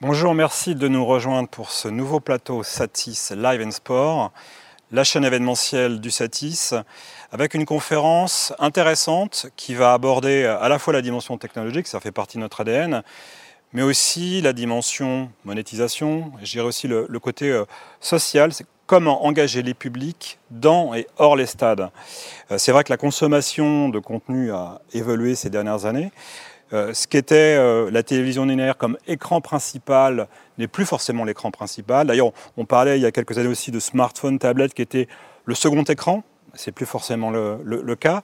Bonjour, merci de nous rejoindre pour ce nouveau plateau Satis Live and Sport, la chaîne événementielle du Satis, avec une conférence intéressante qui va aborder à la fois la dimension technologique, ça fait partie de notre ADN, mais aussi la dimension monétisation, je dirais aussi le, côté euh, social, c'est comment engager les publics dans et hors les stades. Euh, c'est vrai que la consommation de contenu a évolué ces dernières années. Euh, ce qu'était euh, la télévision linéaire comme écran principal n'est plus forcément l'écran principal. D'ailleurs, on parlait il y a quelques années aussi de smartphone, tablette qui était le second écran. C'est plus forcément le, cas.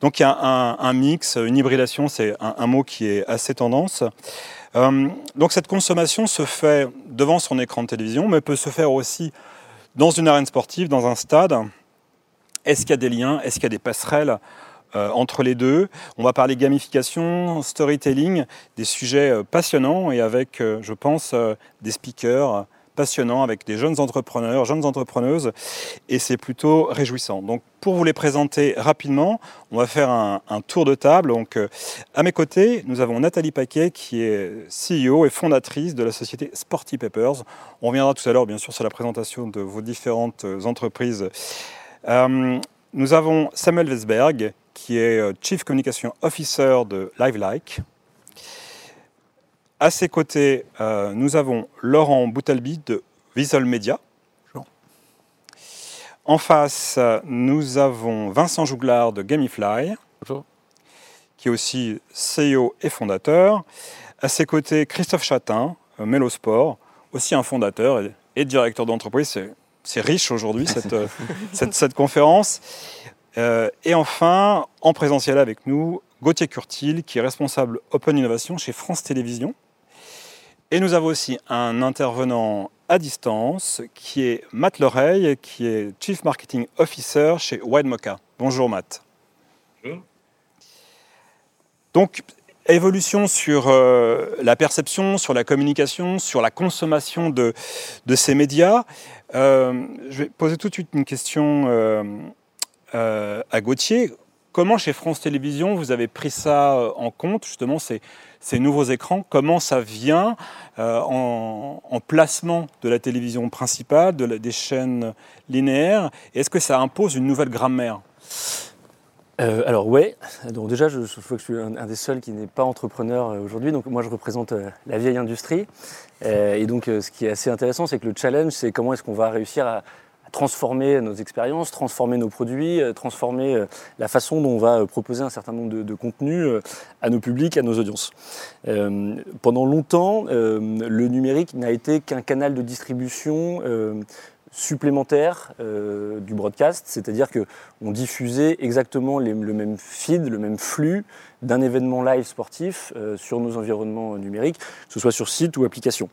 Donc il y a un, mix, une hybridation, c'est un, mot qui est assez tendance. Euh, donc cette consommation se fait devant son écran de télévision, mais peut se faire aussi dans une arène sportive, dans un stade. Est-ce qu'il y a des liens? Est-ce qu'il y a des passerelles? Euh, entre les deux. On va parler gamification, storytelling, des sujets euh, passionnants et avec, euh, je pense, des speakers passionnants avec des jeunes entrepreneurs, jeunes entrepreneuses, et c'est plutôt réjouissant. Donc, pour vous les présenter rapidement, on va faire un, tour de table. Donc, à mes côtés, nous avons Nathalie Paquet, qui est CEO et fondatrice de la société Sporty Papers. On reviendra tout à l'heure, bien sûr, sur la présentation de vos différentes entreprises. Nous avons Samuel Vesberg, qui est euh, Chief Communication Officer de LiveLike. À ses côtés, euh, nous avons Laurent Boutalbi de Visual Media. En face, nous avons Vincent Jouglard de Gamifly, qui est aussi CEO et fondateur. À ses côtés, Christophe Chatin, euh, Melosport, aussi un fondateur et, directeur d'entreprise. C'est riche aujourd'hui cette, cette, cette, conférence. Euh, et enfin, en présentiel avec nous, Gauthier Curtil, qui est responsable Open Innovation chez France Télévisions. Et nous avons aussi un intervenant à distance qui est Matt Loreille, qui est Chief Marketing Officer chez WideMocha. Bonjour Matt. Bonjour. Donc, évolution sur euh, la perception, sur la communication, sur la consommation de, ces médias. Euh, je vais poser tout de suite une question euh, à Gauthier. Comment chez France Télévisions vous avez pris ça en compte, justement, ces, nouveaux écrans? Comment ça vient euh, en, placement de la télévision principale, des chaînes linéaires? Est-ce que ça impose une nouvelle grammaire? Alors ouais, donc déjà je, je que je suis un, des seuls qui n'est pas entrepreneur aujourd'hui, donc moi je représente la vieille industrie. et donc ce qui est assez intéressant, c'est que le challenge, c'est comment est-ce qu'on va réussir à, transformer nos expériences, transformer nos produits, euh, transformer euh, la façon dont on va euh, proposer un certain nombre de, contenus à nos publics, à nos audiences. pendant longtemps, le numérique n'a été qu'un canal de distribution supplémentaire du broadcast, c'est-à-dire qu'on diffusait exactement le même feed, le même flux d'un événement live sportif sur nos environnements numériques, que ce soit sur site ou application.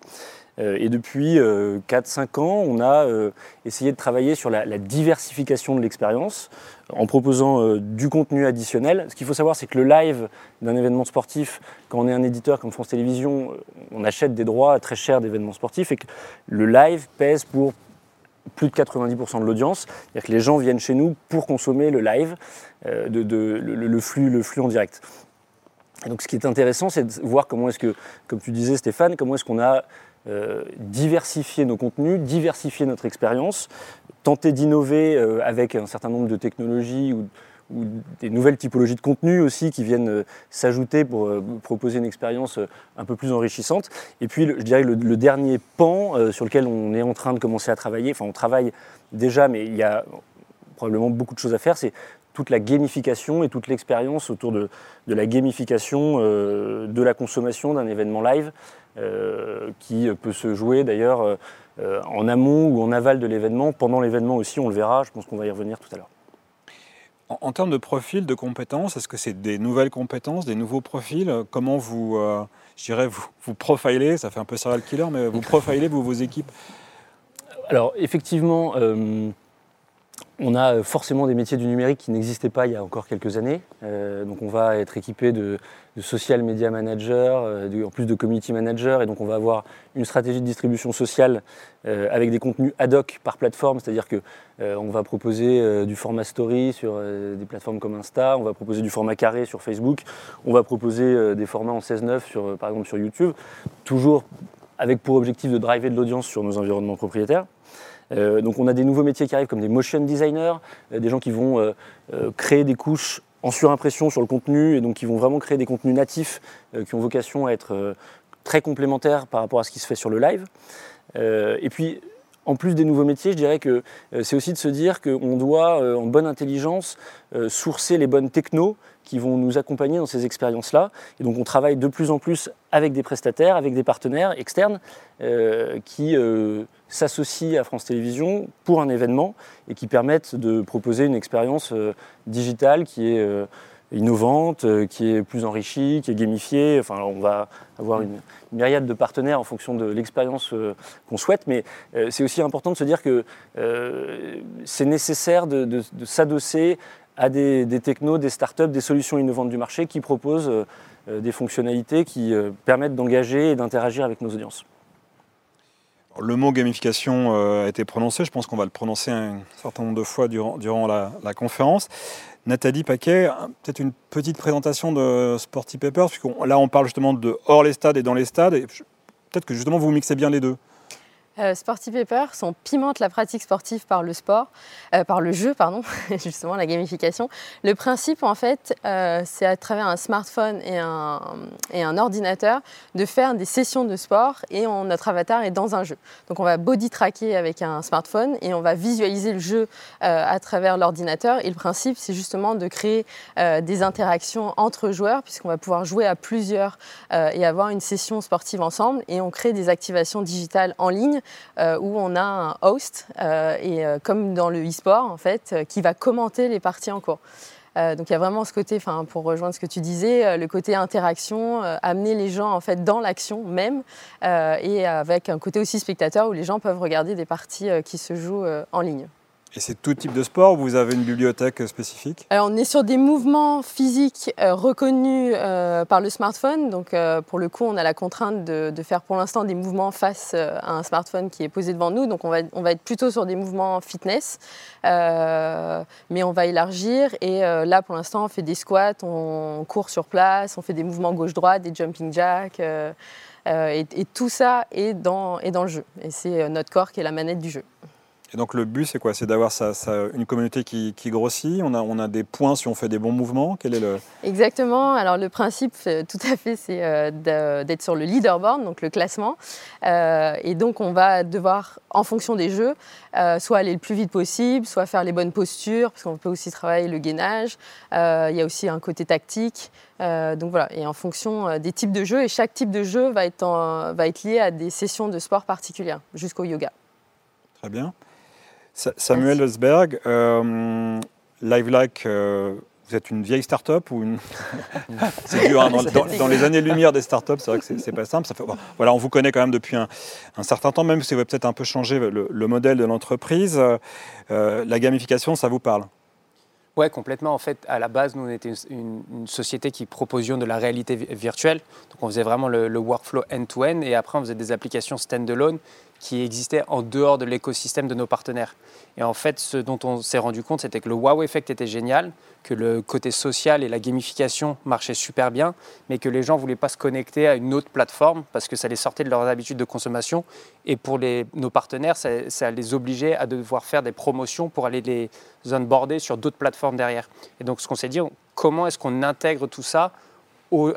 Euh, et depuis 4-5 euh, ans, on a euh, essayé de travailler sur la, diversification de l'expérience en proposant du contenu additionnel. Ce qu'il faut savoir, c'est que le live d'un événement sportif, quand on est un éditeur comme France Télévisions, on achète des droits très chers d'événements sportifs et que le live pèse pour plus de 90% de l'audience. C'est-à-dire que les gens viennent chez nous pour consommer le live, le, flux, le flux en direct. Donc ce qui est intéressant, c'est de voir comment est-ce que, comme tu disais Stéphane, comment est-ce qu'on a euh, diversifier nos contenus, diversifier notre expérience, tenter d'innover euh, avec un certain nombre de technologies ou, des nouvelles typologies de contenus aussi qui viennent euh, s'ajouter pour proposer une expérience un peu plus enrichissante. Et puis, je dirais le, le dernier pan sur lequel on est en train de commencer à travailler, enfin on travaille déjà, mais il y a probablement beaucoup de choses à faire, c'est toute la gamification et toute l'expérience autour de, la gamification de la consommation d'un événement live. Euh, qui peut se jouer d'ailleurs euh, en amont ou en aval de l'événement. Pendant l'événement aussi, on le verra, je pense qu'on va y revenir tout à l'heure. En, termes de profil, de compétences, est-ce que c'est des nouvelles compétences, des nouveaux profils? Comment vous, euh, je dirais, vous, vous profilez, ça fait un peu serial killer, mais vous profilez vous, vos équipes? Alors effectivement, on a euh, forcément des métiers du numérique qui n'existaient pas il y a encore quelques années. Euh, donc on va être équipé de, social media manager, euh, en plus de community manager, et donc on va avoir une stratégie de distribution sociale avec des contenus ad hoc par plateforme, c'est-à-dire que on va proposer du format story sur des plateformes comme Insta, on va proposer du format carré sur Facebook, on va proposer des formats en 16-9 sur, par exemple sur YouTube, toujours avec pour objectif de driver de l'audience sur nos environnements propriétaires. Donc on a des nouveaux métiers qui arrivent comme des motion designers, des gens qui vont créer des couches en surimpression sur le contenu et donc qui vont vraiment créer des contenus natifs qui ont vocation à être très complémentaires par rapport à ce qui se fait sur le live. et puis en plus des nouveaux métiers, je dirais que euh, c'est aussi de se dire qu'on doit, euh, en bonne intelligence, euh, sourcer les bonnes technos qui vont nous accompagner dans ces expériences-là. Et donc on travaille de plus en plus avec des prestataires, avec des partenaires externes qui s'associent à France Télévisions pour un événement et qui permettent de proposer une expérience digitale qui est innovante, euh, qui est plus enrichie, qui est gamifiée. Enfin, on va avoir une, myriade de partenaires en fonction de l'expérience euh, qu'on souhaite, mais euh, c'est aussi important de se dire que c'est nécessaire de, s'adosser à des, technos, des startups, des solutions innovantes du marché qui proposent des fonctionnalités qui permettent d'engager et d'interagir avec nos audiences. Le mot gamification a été prononcé, je pense qu'on va le prononcer un certain nombre de fois durant, durant la, la conférence. Nathalie Paquet, peut-être une petite présentation de Sporty Papers, puisque là on parle justement de hors les stades et dans les stades, et peut-être que justement vous mixez bien les deux. Euh, Sporty Paper, on pimente la pratique sportive par le sport, euh, par le jeu, pardon, justement la gamification. Le principe, en fait, euh, c'est à travers un smartphone et un, et un, ordinateur de faire des sessions de sport et notre avatar est dans un jeu. Donc on va body tracker avec un smartphone et on va visualiser le jeu à travers l'ordinateur. Et le principe, c'est justement de créer des interactions entre joueurs puisqu'on va pouvoir jouer à plusieurs et avoir une session sportive ensemble et on crée des activations digitales en ligne euh, où on a un host, euh, euh, comme dans le e-sport en fait, qui va commenter les parties en cours. donc il y a vraiment ce côté, pour rejoindre ce que tu disais, le côté interaction, amener les gens en fait dans l'action même, et avec un côté aussi spectateur où les gens peuvent regarder des parties qui se jouent en ligne. Et c'est tout type de sport ou vous avez une bibliothèque spécifique? Alors on est sur des mouvements physiques euh, reconnus euh, par le smartphone. Donc euh, pour le coup, on a la contrainte de, faire pour l'instant des mouvements face à un smartphone qui est posé devant nous. Donc on va, être plutôt sur des mouvements fitness. mais on va élargir. Et là, pour l'instant, on fait des squats, on court sur place, on fait des mouvements gauche-droite, des jumping jacks. Et, tout ça est dans le jeu. Et c'est notre corps qui est la manette du jeu. Et donc le but, c'est quoi? C'est d'avoir une communauté qui, grossit. On a, on a, des points si on fait des bons mouvements. Quel est le... Exactement. Alors le principe, euh, tout à fait, c'est euh, d'être sur le leaderboard, donc le classement. Euh, et donc on va devoir, en fonction des jeux, soit aller le plus vite possible, soit faire les bonnes postures, parce qu'on peut aussi travailler le gainage. il y a aussi un côté tactique. donc voilà, et en fonction des types de jeux, et chaque type de jeu va être, va être lié à des sessions de sport particulières, jusqu'au yoga. Très bien. Samuel Osberg, euh, LiveLike, euh, vous êtes une vieille start-up ou une. c'est dur, hein, dans, les années-lumière des start-up, c'est vrai que c'est pas simple. Ça fait... voilà, on vous connaît quand même depuis un, certain temps, même si vous avez peut-être un peu changé le, modèle de l'entreprise. Euh, la gamification, ça vous parle? Oui, complètement. En fait, à la base, nous, on était une, société qui proposions de la réalité virtuelle. Donc, on faisait vraiment le, le workflow end-to-end. Et après, on faisait des applications stand-alone qui existait en dehors de l'écosystème de nos partenaires. Et en fait, ce dont on s'est rendu compte, c'était que le wow effect était génial, que le côté social et la gamification marchaient super bien, mais que les gens ne voulaient pas se connecter à une autre plateforme parce que ça les sortait de leurs habitudes de consommation. Et pour nos partenaires, ça, les obligeait à devoir faire des promotions pour aller les onboarder sur d'autres plateformes derrière. Et donc, ce qu'on s'est dit, comment est-ce qu'on intègre tout ça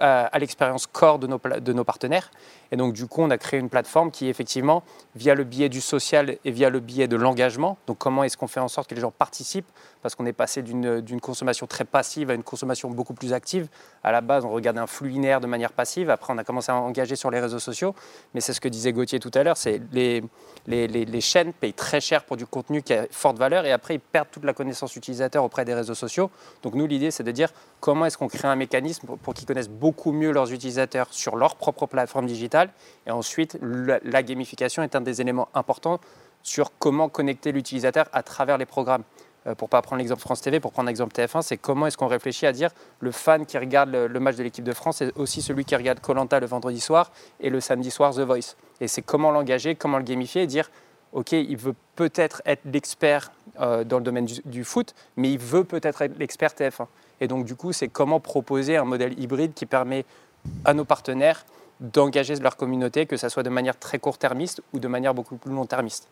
à, l'expérience nos, de nos partenaires? Et donc, du coup, on a créé une plateforme qui, effectivement, via le biais du social et via le biais de l'engagement, donc comment est-ce qu'on fait en sorte que les gens participent Parce qu'on est passé d'une consommation très passive à une consommation beaucoup plus active. À la base, on regardait un flux linéaire de manière passive. Après, on a commencé à engager sur les réseaux sociaux. Mais c'est ce que disait Gauthier tout à l'heure c'est les, les, les, chaînes payent très cher pour du contenu qui a forte valeur et après, ils perdent toute la connaissance utilisateur auprès des réseaux sociaux. Donc, nous, l'idée, c'est de dire comment est-ce qu'on crée un mécanisme pour qu'ils connaissent beaucoup mieux leurs utilisateurs sur leur propre plateforme digitale. Et ensuite, la, gamification est un des éléments importants sur comment connecter l'utilisateur à travers les programmes. Euh, pour ne pas prendre l'exemple France TV, pour prendre l'exemple TF1, c'est comment est-ce qu'on réfléchit à dire le fan qui regarde le, match de l'équipe de France est aussi celui qui regarde Colanta le vendredi soir et le samedi soir The Voice. Et c'est comment l'engager, comment le gamifier et dire OK, il veut peut-être être l'expert euh, dans le domaine du, du, foot, mais il veut peut-être être l'expert TF1. Et donc, du coup, c'est comment proposer un modèle hybride qui permet à nos partenaires d'engager leur communauté, que ce soit de manière très court-termiste ou de manière beaucoup plus long-termiste.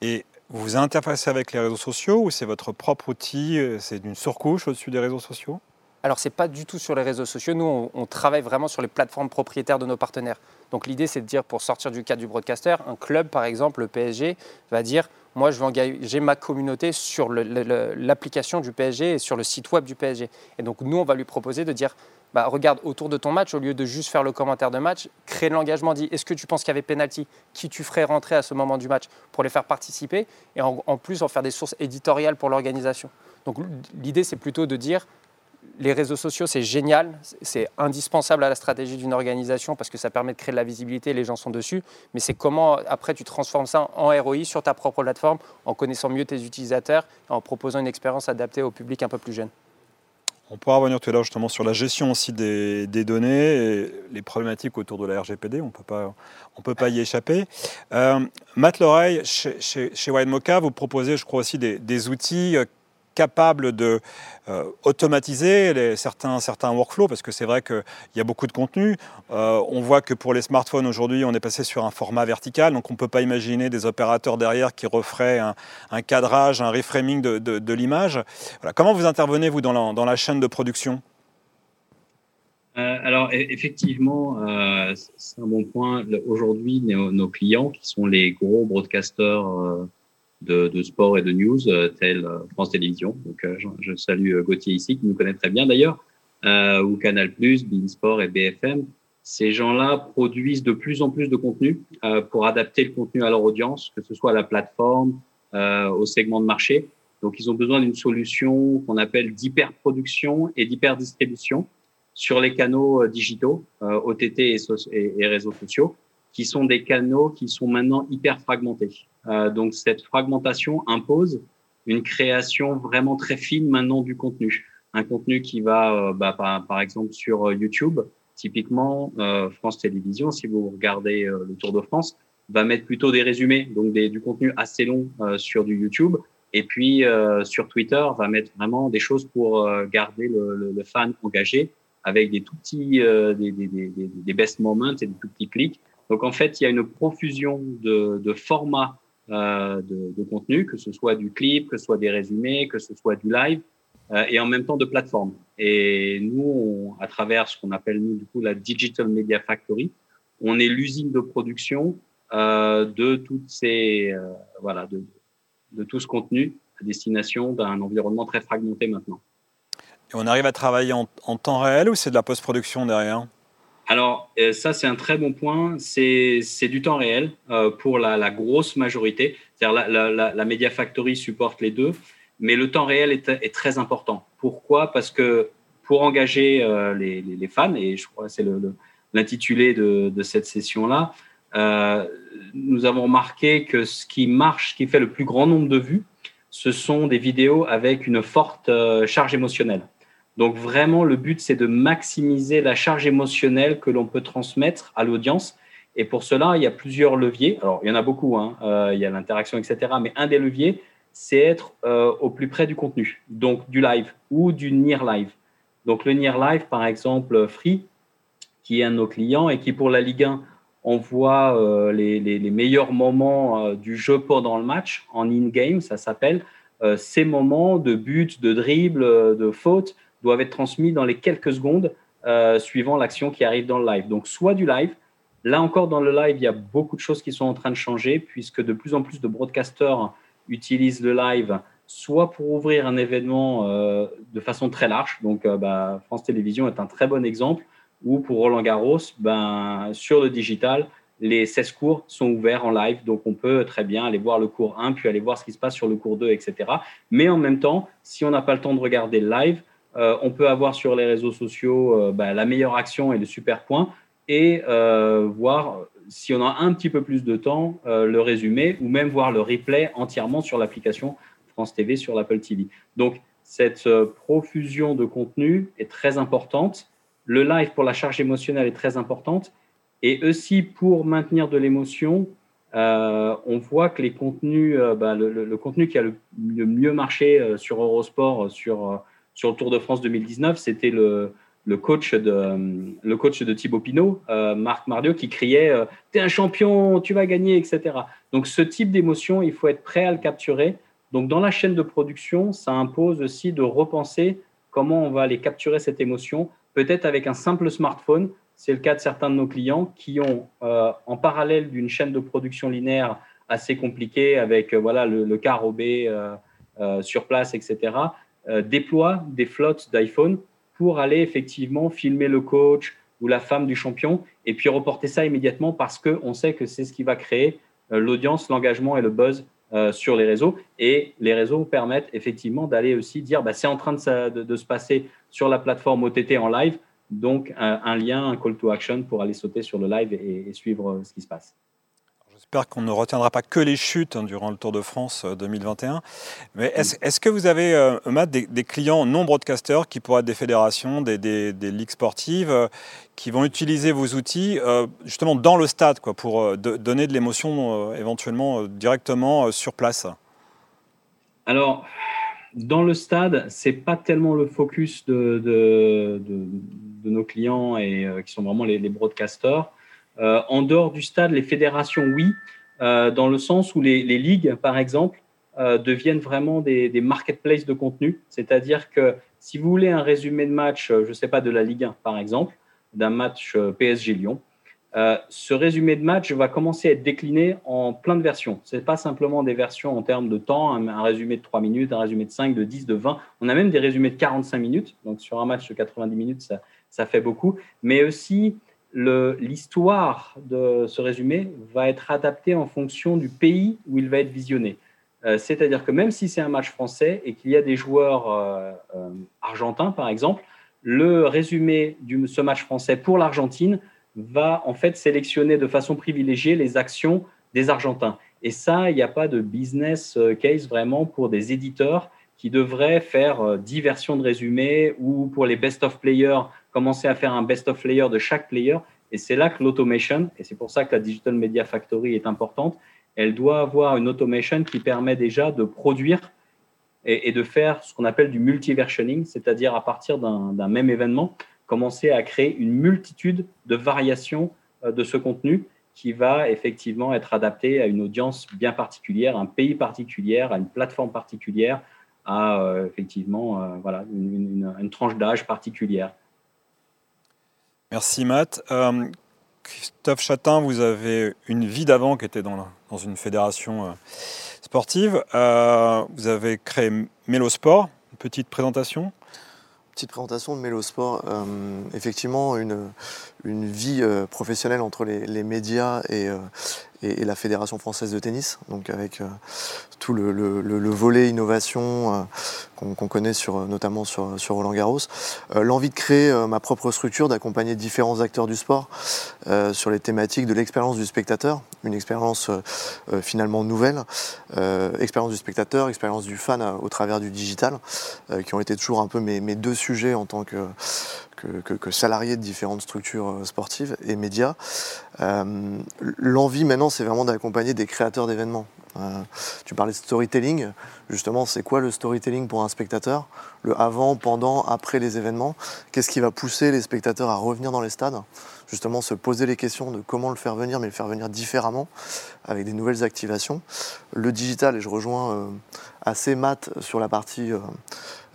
Et vous vous interfacez avec les réseaux sociaux ou c'est votre propre outil, euh, c'est une surcouche au-dessus des réseaux sociaux? Alors, ce n'est pas du tout sur les réseaux sociaux. Nous, on, on, travaille vraiment sur les plateformes propriétaires de nos partenaires. Donc, l'idée, c'est de dire, pour sortir du cadre du broadcaster, un club, par exemple, le PSG, va dire moi, je vais engager ma communauté sur l'application du PSG et sur le site web du PSG. Et donc, nous, on va lui proposer de dire bah, regarde autour de ton match, au lieu de juste faire le commentaire de match, crée l'engagement, dis est-ce que tu penses qu'il y avait penalty Qui tu ferais rentrer à ce moment du match pour les faire participer Et en, plus, en faire des sources éditoriales pour l'organisation? Donc, l'idée, c'est plutôt de dire les réseaux sociaux, c'est génial, c'est indispensable à la stratégie d'une organisation parce que ça permet de créer de la visibilité, les gens sont dessus, mais c'est comment après tu transformes ça en ROI sur ta propre plateforme en connaissant mieux tes utilisateurs en proposant une expérience adaptée au public un peu plus jeune. On pourra revenir tout à l'heure justement sur la gestion aussi des, données et les problématiques autour de la RGPD, on ne peut pas y échapper. Euh, Matt Loreille, chez, chez, chez vous proposez, je crois aussi, des, des outils euh, capable de euh, automatiser certains, workflows, parce que c'est vrai qu'il y a beaucoup de contenu. Euh, on voit que pour les smartphones aujourd'hui, on est passé sur un format vertical, donc on ne peut pas imaginer des opérateurs derrière qui referaient un, cadrage, un reframing de, l'image. Voilà. Comment vous intervenez, vous, dans la, dans la chaîne de production? Euh, alors e-, effectivement, c'est un bon point. Aujourd'hui, nos, nos, clients, qui sont les gros broadcasters de, sport et de news, euh, tel euh, France Télévisions. Donc, euh, je, salue Gauthier ici, qui nous connaît très bien d'ailleurs, ou Canal+, Beansport et BFM. Ces gens-là produisent de plus en plus de contenu pour adapter le contenu à leur audience, que ce soit à la plateforme, au segment de marché. Donc, ils ont besoin d'une solution qu'on appelle d'hyperproduction et d'hyperdistribution sur les canaux digitaux, OTT et, réseaux sociaux, qui sont des canaux qui sont maintenant hyper fragmentés. Euh, donc cette fragmentation impose une création vraiment très fine maintenant du contenu. Un contenu qui va, euh, bah, par, exemple, sur euh, YouTube, typiquement France Télévisions, si vous regardez le Tour de France, va mettre plutôt des résumés, donc du contenu assez long sur du YouTube. Et puis sur Twitter, va mettre vraiment des choses pour garder le, le, le, fan engagé avec des tout petits, des, des, des, des, best moments et des tout petits clics. Donc en fait, il y a une profusion de, formats euh, de, contenu, que ce soit du clip, que ce soit des résumés, que ce soit du live, euh, et en même temps de plateforme. Et nous, à travers ce qu'on appelle nous du coup la Digital Media Factory, on est l'usine de production euh, de tout ce contenu à destination d'un environnement très fragmenté maintenant. Et on arrive à travailler en temps réel ou c'est de la post-production derrière? Alors, euh, ça, c'est un très bon point. C'est du temps réel euh, pour la, la, grosse majorité. C'est-à-dire la, la, la, Media Factory supporte les deux, mais le temps réel est, est très important. Pourquoi? Parce que pour engager euh, les, les, fans, et je crois que c'est l'intitulé de, de, cette session-là, euh, nous avons remarqué que ce qui marche, ce qui fait le plus grand nombre de vues, ce sont des vidéos avec une forte euh, charge émotionnelle. Donc vraiment, le but, c'est de maximiser la charge émotionnelle que l'on peut transmettre à l'audience. Et pour cela, il y a plusieurs leviers. Alors, il y en a beaucoup, hein. euh, il y a l'interaction, etc. Mais un des leviers, c'est être euh, au plus près du contenu, donc du live ou du near live. Donc le near live, par exemple, Free, qui est un de nos clients et qui pour la Ligue 1 envoie euh, les, les, meilleurs moments euh, du jeu pendant le match en in-game, ça s'appelle. Euh, ces moments de but, de dribble, de faute, doivent être transmis dans les quelques secondes euh, suivant l'action qui arrive dans le live. Donc, soit du live. Là encore, dans le live, il y a beaucoup de choses qui sont en train de changer puisque de plus en plus de broadcasters utilisent le live soit pour ouvrir un événement euh, de façon très large. Donc, euh, bah, France Télévisions est un très bon exemple. Ou pour Roland Garros, ben, sur le digital, les 16 cours sont ouverts en live, donc on peut très bien aller voir le cours 1, puis aller voir ce qui se passe sur le cours 2, etc. Mais en même temps, si on n'a pas le temps de regarder le live, euh, on peut avoir sur les réseaux sociaux euh, bah, la meilleure action et le super point et euh, voir si on a un petit peu plus de temps le résumé ou même voir le replay entièrement sur l'application France TV sur l'Apple TV. Donc cette profusion de contenu est très importante. Le live pour la charge émotionnelle est très importante et aussi pour maintenir de l'émotion. on voit que les contenus, bah, le, contenu qui a le, mieux marché sur Eurosport, sur sur le Tour de France 2019, c'était le, le coach de, Thibaut Pinot, Marc Mardio, qui criait T'es un champion, tu vas gagner, etc. Donc, ce type d'émotion, il faut être prêt à le capturer. Donc, dans la chaîne de production, ça impose aussi de repenser comment on va aller capturer cette émotion, peut-être avec un simple smartphone. C'est le cas de certains de nos clients qui ont, en parallèle d'une chaîne de production linéaire assez compliquée avec voilà, le, le car sur place, etc., déploient des flottes d'iPhone pour aller effectivement filmer le coach ou la femme du champion et puis reporter ça immédiatement parce qu'on sait que c'est ce qui va créer euh, l'audience, l'engagement et le buzz euh, sur les réseaux. Et les réseaux permettent effectivement d'aller aussi dire bah, c'est en train de, se passer sur la plateforme OTT en live, donc un, lien, un call to action pour aller sauter sur le live et suivre euh, ce qui se passe. J'espère qu'on ne retiendra pas que les chutes hein, durant le Tour de France 2021. Euh, Mais est-ce que vous avez, euh, Matt, des, clients non broadcasters qui pourraient être des fédérations, des, ligues sportives, euh, qui vont utiliser vos outils justement dans le stade quoi, pour donner de l'émotion éventuellement directement sur place? Alors, dans le stade, ce n'est pas tellement le focus de, de, nos clients et qui sont vraiment les, les broadcasters. Euh, en dehors du stade, les fédérations, oui, euh, dans le sens où les, ligues, par exemple, euh, deviennent vraiment des, marketplaces de contenu. C'est-à-dire que si vous voulez un résumé de match, je ne sais pas, de la Ligue 1, par exemple, d'un match PSG-Lyon, ce résumé de match va commencer à être décliné en plein de versions. Ce n'est pas simplement des versions en termes de temps, un, résumé de 3 minutes, un résumé de 5, de 10, de 20. On a même des résumés de 45 minutes. Donc sur un match de 90 minutes, ça, ça fait beaucoup. Mais aussi l'histoire de ce résumé va être adaptée en fonction du pays où il va être visionné. Euh, c'est-à-dire que même si c'est un match français et qu'il y a des joueurs euh, euh, argentins, par exemple, le résumé de ce match français pour l'Argentine va en fait sélectionner de façon privilégiée les actions des Argentins. Et ça, il n'y a pas de business case vraiment pour des éditeurs qui devraient faire 10 versions de résumé ou pour les best of players commencer à faire un best-of layer de chaque player. Et c'est là que l'automation, et c'est pour ça que la Digital Media Factory est importante, elle doit avoir une automation qui permet déjà de produire et, de faire ce qu'on appelle du multiversioning, c'est-à-dire à partir d'un même événement, commencer à créer une multitude de variations euh, de ce contenu qui va effectivement être adapté à une audience bien particulière, à un pays particulier, à une plateforme particulière, à euh, effectivement euh, voilà, une tranche d'âge particulière. Merci Matt. Euh, Christophe Chatin, vous avez une vie d'avant qui était dans, dans une fédération euh, sportive. Euh, vous avez créé Mélosport, une petite présentation. Petite présentation de Mélosport. effectivement, une, une vie professionnelle entre les, les médias et, et, la Fédération française de tennis, donc avec euh, tout le, volet innovation euh, qu'on connaît sur, notamment sur, Roland Garros. Euh, l'envie de créer ma propre structure, d'accompagner différents acteurs du sport sur les thématiques de l'expérience du spectateur, une expérience finalement nouvelle, expérience du spectateur, expérience du fan au travers du digital, qui ont été toujours un peu mes deux sujets en tant que que, salariés de différentes structures euh, sportives et médias. Euh, l'envie maintenant, c'est vraiment d'accompagner des créateurs d'événements. Euh, tu parlais de storytelling. Justement, c'est quoi le storytelling pour un spectateur? Le avant, pendant, après les événements? Qu'est-ce qui va pousser les spectateurs à revenir dans les stades? Justement, se poser les questions de comment le faire venir, mais le faire venir différemment, avec des nouvelles activations. Le digital, et je rejoins assez mat sur la partie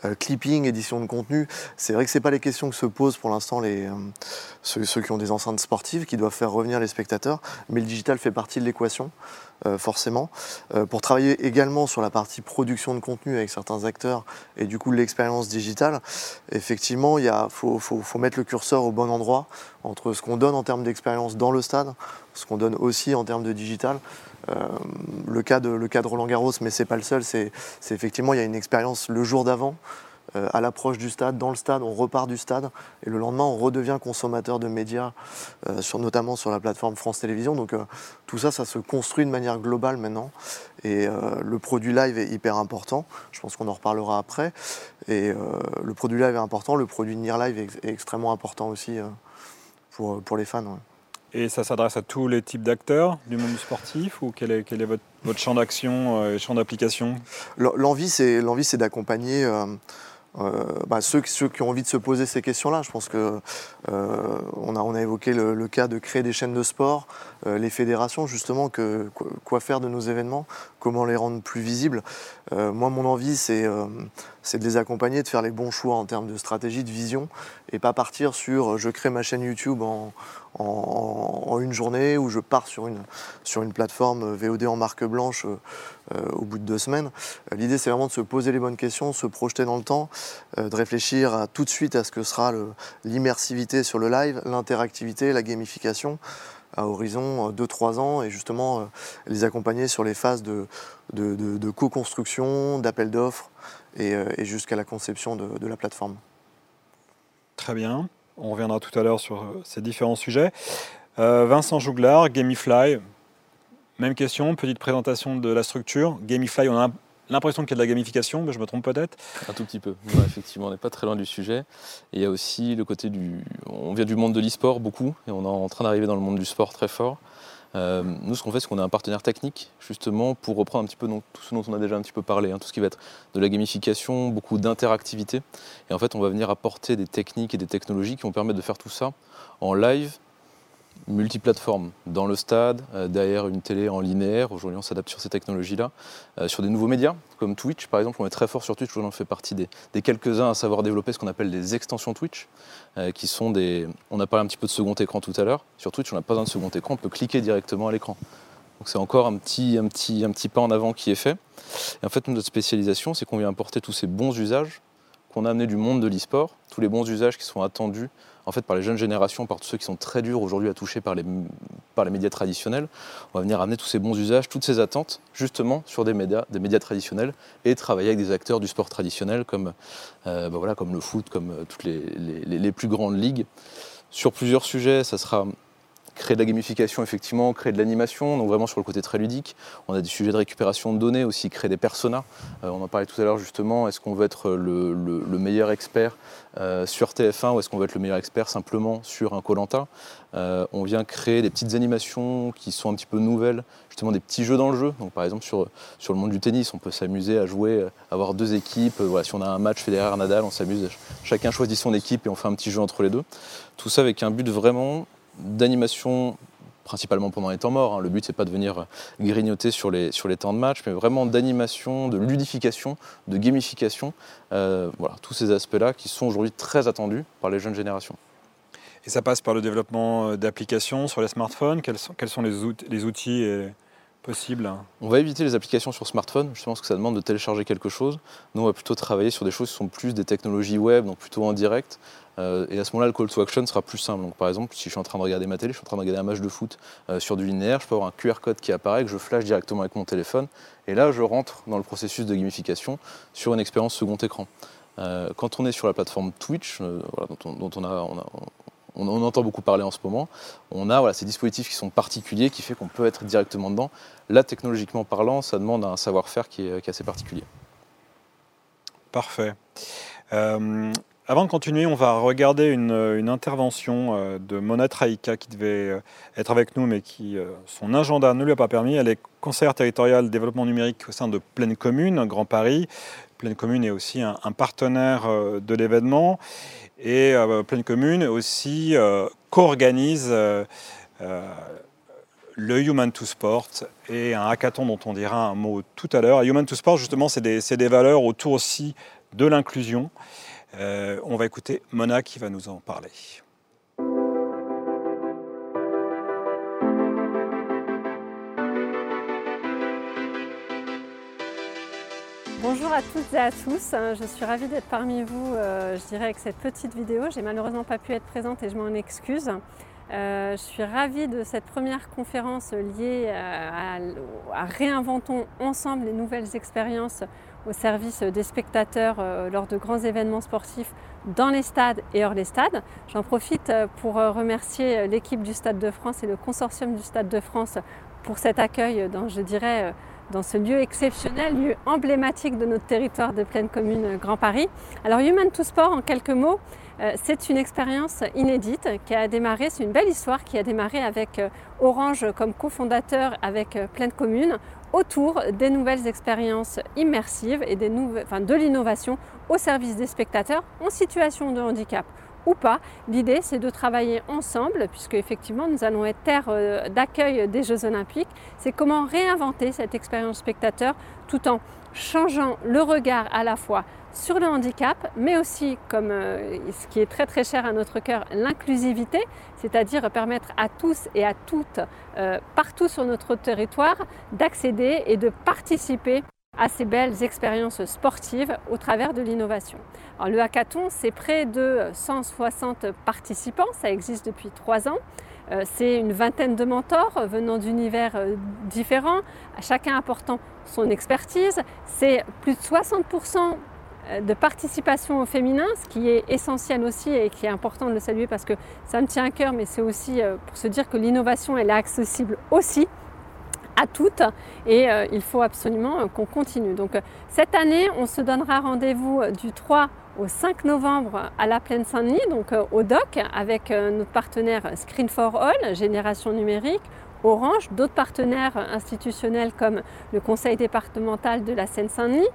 euh, clipping, édition de contenu, c'est vrai que ce pas les questions que se posent pour l'instant les, euh, ceux, qui ont des enceintes sportives, qui doivent faire revenir les spectateurs, mais le digital fait partie de l'équation. Euh, forcément. pour travailler également sur la partie production de contenu avec certains acteurs et du coup l'expérience digitale, effectivement, il faut, faut, mettre le curseur au bon endroit entre ce qu'on donne en termes d'expérience dans le stade, ce qu'on donne aussi en termes de digital. Le, cas de, le Roland Garros, mais c'est pas le seul, c'est effectivement, il y a une expérience le jour d'avant, euh, à l'approche du stade, dans le stade, on repart du stade et le lendemain on redevient consommateur de médias, euh, sur, notamment sur la plateforme France Télévisions. Donc euh, tout ça, ça se construit de manière globale maintenant et le produit live est hyper important. Je pense qu'on en reparlera après. Et le produit live est important, le produit Near Live est, extrêmement important aussi pour, pour les fans. Et ça s'adresse à tous les types d'acteurs du monde sportif ou quel est, votre, champ d'action et champ d'application? L'envie, c'est d'accompagner bah, ceux, qui ont envie de se poser ces questions-là. Je pense que on, a, on, a, évoqué le, cas de créer des chaînes de sport, les fédérations justement, que, quoi faire de nos événements, comment les rendre plus visibles. moi, mon envie, c'est de les accompagner, de faire les bons choix en termes de stratégie, de vision, et pas partir sur je crée ma chaîne YouTube en, en, une journée ou je pars sur une, sur une plateforme VOD en marque blanche euh, au bout de deux semaines. Euh, l'idée, c'est vraiment de se poser les bonnes questions, se projeter dans le temps, euh, de réfléchir tout de suite à ce que sera l'immersivité sur le live, l'interactivité, la gamification à horizon 2-3 ans et justement les accompagner sur les phases de, co-construction, d'appel d'offres et, jusqu'à la conception de, la plateforme. Très bien. On reviendra tout à l'heure sur ces différents sujets. Vincent Jouglard, Gamifly, même question, petite présentation de la structure. Gamify, on a l'impression qu'il y a de la gamification, mais je me trompe peut-être Un tout petit peu. effectivement, on n'est pas très loin du sujet. Et il y a aussi le côté du. On vient du monde de l'e-sport beaucoup, et on est en train d'arriver dans le monde du sport très fort. Euh, nous, ce qu'on fait, c'est qu'on a un partenaire technique, justement, pour reprendre un petit peu tout ce dont on a déjà un petit peu parlé, hein, tout ce qui va être de la gamification, beaucoup d'interactivité. Et en fait, on va venir apporter des techniques et des technologies qui vont permettre de faire tout ça en live, multiplateforme dans le stade, euh, derrière une télé en linéaire. Aujourd'hui, on s'adapte sur ces technologies-là. Euh, sur des nouveaux médias, comme Twitch, par exemple, on est très fort sur Twitch. On fait partie des, quelques-uns à savoir développer ce qu'on appelle des extensions Twitch, euh, qui sont des. On a parlé un petit peu de second écran tout à l'heure. Sur Twitch, on n'a pas besoin de second écran, on peut cliquer directement à l'écran. Donc c'est encore un petit, un, petit, un petit pas en avant qui est fait. Et en fait, notre spécialisation, c'est qu'on vient apporter tous ces bons usages qu'on a amenés du monde de l'e-sport, tous les bons usages qui sont attendus en fait, par les jeunes générations, par tous ceux qui sont très durs aujourd'hui à toucher par les, médias traditionnels. On va venir amener tous ces bons usages, toutes ces attentes, justement, sur des médias, des médias traditionnels et travailler avec des acteurs du sport traditionnel comme, euh, bah comme le foot, comme euh, toutes les, les plus grandes ligues. Sur plusieurs sujets, ça sera créer de la gamification, effectivement, créer de l'animation, donc vraiment sur le côté très ludique. On a des sujets de récupération de données aussi, créer des personas. Euh, on en parlait tout à l'heure justement, est-ce qu'on veut être le, meilleur expert euh, sur TF1 ou est-ce qu'on veut être le meilleur expert simplement sur un Colanta? Euh, On vient créer des petites animations qui sont un petit peu nouvelles, justement des petits jeux dans le jeu. Donc par exemple sur, sur le monde du tennis, on peut s'amuser à jouer, avoir deux équipes. Voilà, si on a un match Federer-Nadal, on s'amuse, chacun choisit son équipe et on fait un petit jeu entre les deux. Tout ça avec un but vraiment d'animation principalement pendant les temps morts. Hein. Le but, c'est pas de venir grignoter sur les, sur les temps de match, mais vraiment d'animation, de ludification, de gamification. Euh, voilà, tous ces aspects-là qui sont aujourd'hui très attendus par les jeunes générations. Et ça passe par le développement euh, d'applications sur les smartphones. Quels sont, quels sont les, outils, les outils possibles On va éviter les applications sur smartphone, justement parce que ça demande de télécharger quelque chose. Nous, on va plutôt travailler sur des choses qui sont plus des technologies web, donc plutôt en direct, euh, et à ce moment-là, le call to action sera plus simple. Donc, par exemple, si je suis en train de regarder ma télé, je suis en train de regarder un match de foot euh, sur du linéaire, je peux avoir un QR code qui apparaît, que je flash directement avec mon téléphone. Et là, je rentre dans le processus de gamification sur une expérience second écran. Euh, quand on est sur la plateforme Twitch, dont, on, a, entend beaucoup parler en ce moment, on a voilà, ces dispositifs qui sont particuliers, qui fait qu'on peut être directement dedans. Là, technologiquement parlant, ça demande un savoir-faire qui, est, assez particulier. Parfait. Avant de continuer, on va regarder une, intervention euh, de Mona Traïka qui devait euh, être avec nous, mais qui euh, son agenda ne lui a pas permis. Elle est conseillère territoriale développement numérique au sein de Pleine Commune, Grand Paris. Pleine Commune est aussi un, partenaire de l'événement. Et Pleine Commune aussi co-organise le Human to Sport et un hackathon dont on dira un mot tout à l'heure. Human to Sport, justement, c'est des, des valeurs autour aussi de l'inclusion. Euh, on va écouter Mona qui va nous en parler. À toutes et à tous, je suis ravie d'être parmi vous, euh, je dirais, avec cette petite vidéo. J'ai malheureusement pas pu être présente et je m'en excuse. Euh, je suis ravie de cette première conférence liée à, Réinventons ensemble les nouvelles expériences au service des spectateurs euh, lors de grands événements sportifs dans les stades et hors les stades. J'en profite euh, pour euh, remercier l'équipe du Stade de France et le consortium du Stade de France pour cet accueil dans, je dirais, dans ce lieu exceptionnel, lieu emblématique de notre territoire de pleine commune Grand Paris. Alors Human to Sport, en quelques mots, c'est une expérience inédite qui a démarré, c'est une belle histoire qui a démarré avec Orange comme cofondateur avec Pleine Commune autour des nouvelles expériences immersives et des enfin, de l'innovation au service des spectateurs en situation de handicap ou pas. L'idée, c'est de travailler ensemble, puisque effectivement, nous allons être terre euh, d'accueil des Jeux Olympiques. C'est comment réinventer cette expérience spectateur tout en changeant le regard à la fois sur le handicap, mais aussi, comme euh, ce qui est très très cher à notre cœur, l'inclusivité, c'est-à-dire permettre à tous et à toutes, euh, partout sur notre territoire, d'accéder et de participer à ces belles expériences sportives au travers de l'innovation. le hackathon, c'est près de 160 participants, ça existe depuis trois ans. Euh, c'est une vingtaine de mentors venant d'univers euh, différents, chacun apportant son expertise. C'est plus de 60% euh, de participation au féminin, ce qui est essentiel aussi et qui est important de le saluer parce que ça me tient à cœur, mais c'est aussi pour se dire que l'innovation, elle est accessible aussi toutes et euh, il faut absolument euh, qu'on continue. Donc euh, cette année, on se donnera rendez-vous du 3 au 5 novembre à la Plaine Saint-Denis, donc au DOC, avec notre partenaire Screen for All, Génération Numérique, Orange, d'autres partenaires institutionnels comme le Conseil départemental de la Seine-Saint-Denis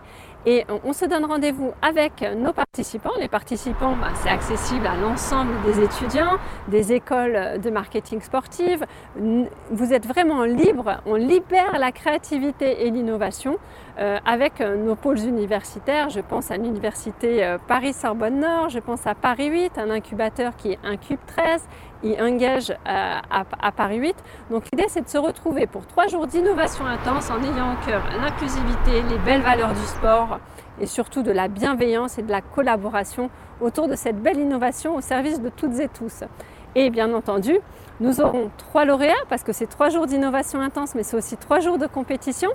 et on se donne rendez-vous avec nos participants. Les participants, bah, c'est accessible à l'ensemble des étudiants, des écoles de marketing sportive. Vous êtes vraiment libre, on libère la créativité et l'innovation euh, avec euh, nos pôles universitaires. Je pense à l'université euh, Paris-Sorbonne-Nord, je pense à Paris 8, un incubateur qui est Incube 13, il engage à, à Paris 8. Donc l'idée, c'est de se retrouver pour trois jours d'innovation intense en ayant au cœur l'inclusivité, les belles valeurs du sport, et surtout de la bienveillance et de la collaboration autour de cette belle innovation au service de toutes et tous. Et bien entendu, nous aurons trois lauréats parce que c'est trois jours d'innovation intense, mais c'est aussi trois jours de compétition.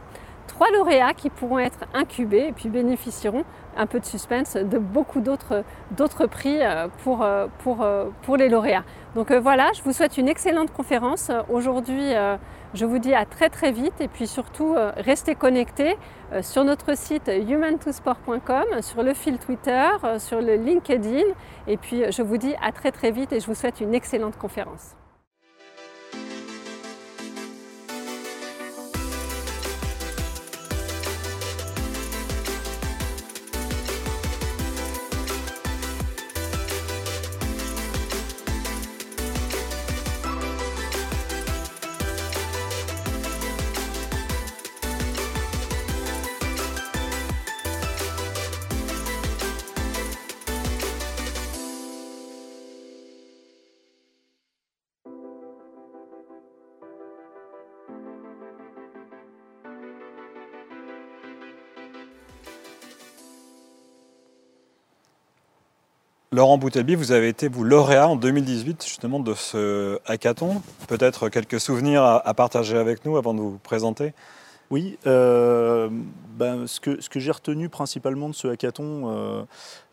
Trois lauréats qui pourront être incubés et puis bénéficieront un peu de suspense de beaucoup d'autres prix euh, pour, euh, euh, pour les lauréats. Donc voilà, je vous souhaite une excellente conférence. Aujourd'hui, je vous dis à très très vite et puis surtout restez connectés sur notre site human2sport.com, sur le fil Twitter, sur le LinkedIn et puis je vous dis à très très vite et je vous souhaite une excellente conférence. Laurent Boutelby, vous avez été vous lauréat en 2018 justement de ce hackathon. Peut-être quelques souvenirs à, partager avec nous avant de vous présenter? Oui, euh, ben, ce que, j'ai retenu principalement de ce hackathon, euh,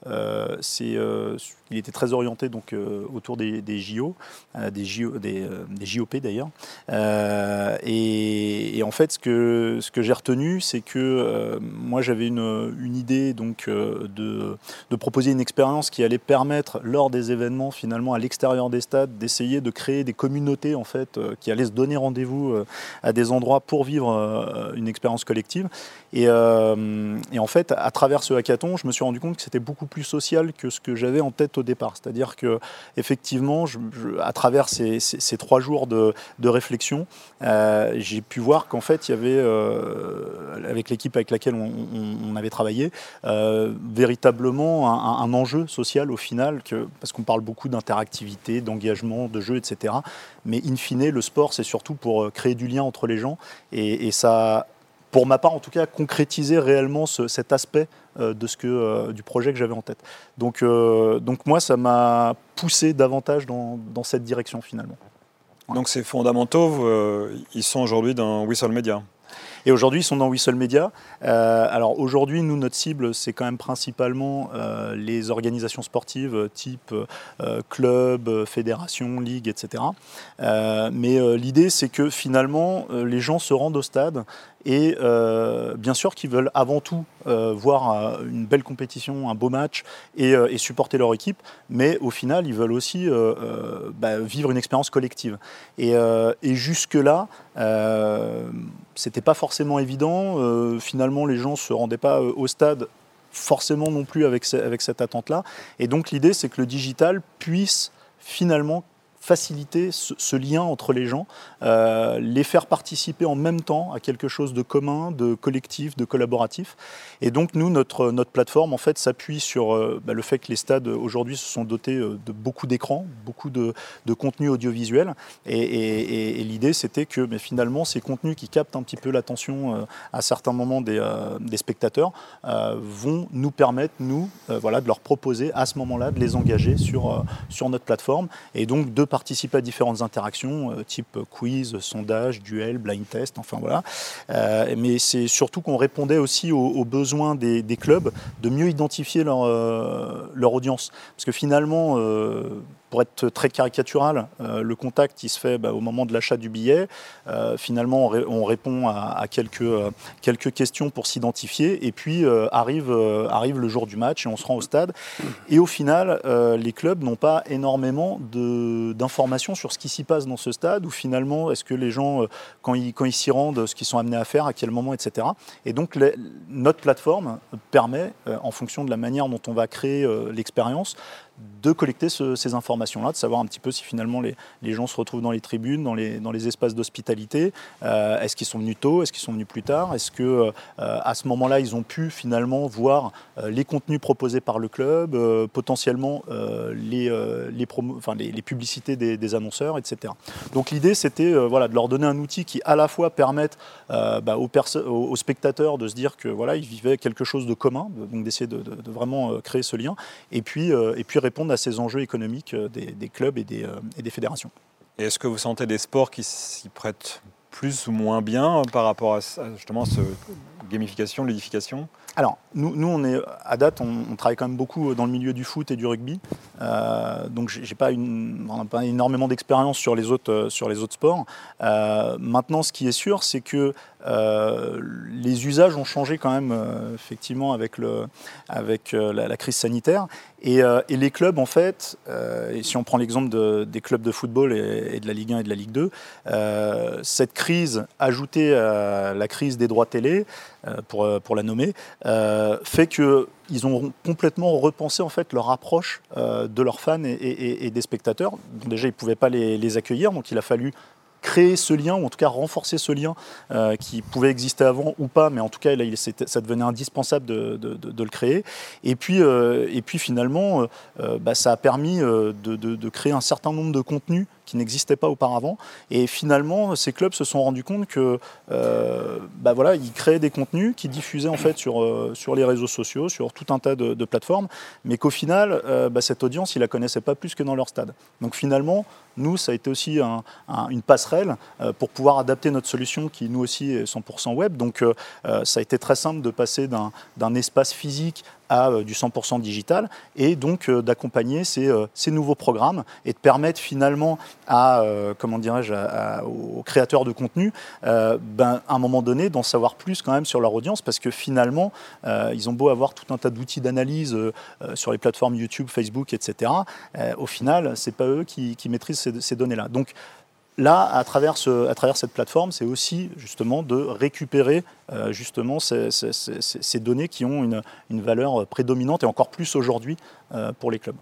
euh, c'est, euh, il était très orienté donc, autour des, JO, des, JO des, JOP d'ailleurs. Et, en fait, ce que, j'ai retenu, c'est que moi j'avais une, idée donc, de, proposer une expérience qui allait permettre, lors des événements finalement à l'extérieur des stades, d'essayer de créer des communautés en fait, qui allaient se donner rendez-vous à des endroits pour vivre une expérience collective. Euh, et, en fait, à travers ce hackathon, je me suis rendu compte que c'était beaucoup plus social que ce que j'avais en tête au départ. C'est-à-dire que, effectivement, à travers ces, trois jours de, réflexion, euh, j'ai pu voir qu'en fait, il y avait, euh, avec l'équipe avec laquelle on, avait travaillé, véritablement un, enjeu social au final, parce qu'on parle beaucoup d'interactivité, d'engagement, de jeu, etc. Mais in fine, le sport, c'est surtout pour créer du lien entre les gens. Et ça pour ma part en tout cas, concrétiser réellement cet aspect euh, de ce que, euh, du projet que j'avais en tête. Donc, euh, donc moi, ça m'a poussé davantage dans, dans, cette direction finalement. Donc ces fondamentaux, ils sont aujourd'hui dans Whistle Media et aujourd'hui, ils sont dans Whistle Media. Euh, alors aujourd'hui, nous, notre cible, c'est quand même principalement euh, les organisations sportives type club, fédération, ligue, etc. mais l'idée, c'est que finalement, les gens se rendent au stade et bien sûr qu'ils veulent avant tout voir une belle compétition, un beau match et, supporter leur équipe, mais au final, ils veulent aussi bah, vivre une expérience collective. Et, jusque-là, c'était pas forcément évident. finalement, les gens ne se rendaient pas au stade forcément non plus avec cette attente-là. Et donc l'idée, c'est que le digital puisse finalement faciliter ce, lien entre les gens, euh, les faire participer en même temps à quelque chose de commun, de collectif, de collaboratif. Et donc nous, notre, notre plateforme, en fait, s'appuie sur euh, bah, le fait que les stades aujourd'hui se sont dotés euh, de beaucoup d'écrans, beaucoup de, de contenu audiovisuel. Et, l'idée, c'était que mais finalement, ces contenus qui captent un petit peu l'attention à certains moments des, des spectateurs vont nous permettre, nous, voilà, de leur proposer à ce moment-là de les engager sur, sur notre plateforme. Et donc de participer à différentes interactions, euh, type quiz, sondage, duel, blind test, enfin voilà. Euh, mais c'est surtout qu'on répondait aussi aux, besoins des, clubs de mieux identifier leur, euh, leur audience. Parce que finalement, pour être très caricatural, euh, le contact il se fait bah, au moment de l'achat du billet. Euh, finalement, on, répond à, quelques, euh, quelques questions pour s'identifier. Et puis arrive, arrive le jour du match et on se rend au stade. Et au final, les clubs n'ont pas énormément d'informations sur ce qui s'y passe dans ce stade. Ou finalement, est-ce que les gens, quand ils quand ils s'y rendent, ce qu'ils sont amenés à faire, à quel moment, etc. Et donc, notre plateforme permet, en fonction de la manière dont on va créer l'expérience, de collecter ces informations-là, de savoir un petit peu si finalement les, gens se retrouvent dans les tribunes, dans les, dans les espaces d'hospitalité. Euh, est-ce qu'ils sont venus tôt? Est-ce qu'ils sont venus plus tard? Est-ce que euh, à ce moment-là, ils ont pu finalement voir euh, les contenus proposés par le club, potentiellement les, les, enfin, les, publicités des, annonceurs, etc. Donc l'idée, c'était voilà, de leur donner un outil qui à la fois permette bah, aux, aux, spectateurs de se dire que voilà, vivaient quelque chose de commun, donc d'essayer de, vraiment créer ce lien, et puis, et puis répondre à ces enjeux économiques euh, des, clubs et des, euh, fédérations. Est-ce que vous sentez des sports qui s'y prêtent plus ou moins bien par rapport à justement à ce gamification, ludification alors, nous, nous, on est, à date, on, travaille quand même beaucoup dans le milieu du foot et du rugby. Euh, donc, j'ai pas on n'a pas énormément d'expérience sur, les autres, euh, sur les autres sports. Euh, maintenant, ce qui est sûr, c'est que les usages ont changé quand même, effectivement, avec, le, avec la, crise sanitaire. Et, les clubs, en fait, et si on prend l'exemple des clubs de football et, et, de la Ligue 1 et de la Ligue 2, cette crise ajoutée à la crise des droits télé, pour, pour la nommer, euh, fait qu'ils ont complètement repensé en fait leur approche euh, de leurs fans et, des spectateurs. déjà, ils ne pouvaient pas les, accueillir, donc il a fallu créer ce lien, ou en tout cas renforcer ce lien euh, qui pouvait exister avant ou pas, mais en tout cas, là, ça devenait indispensable de, le créer. Et puis, et puis finalement, bah, ça a permis de, créer un certain nombre de contenus qui n'existait pas auparavant. Et finalement, ces clubs se sont rendus compte que, euh, bah voilà, ils créaient des contenus qui diffusaient en fait sur, euh, sur les réseaux sociaux, sur tout un tas de, plateformes, mais qu'au final, euh, bah, cette audience, ils la connaissaient pas plus que dans leur stade. Donc finalement, nous, ça a été aussi une passerelle pour pouvoir adapter notre solution qui, nous aussi, est 100% web. Donc ça a été très simple de passer d'un espace physique à euh, du 100% digital et donc euh, d'accompagner ces, euh, ces, nouveaux programmes et de permettre finalement à, comment dirais-je, aux créateurs de contenu, ben, à un moment donné, d'en savoir plus quand même sur leur audience parce que finalement, ils ont beau avoir tout un tas d'outils d'analyse sur les plateformes YouTube, Facebook, etc. au final, c'est pas eux qui, qui maîtrisent ces, ces données-là. Donc Là, à travers, à travers cette plateforme, c'est aussi justement de récupérer euh, justement ces, données qui ont une, valeur prédominante et encore plus aujourd'hui euh, pour les clubs.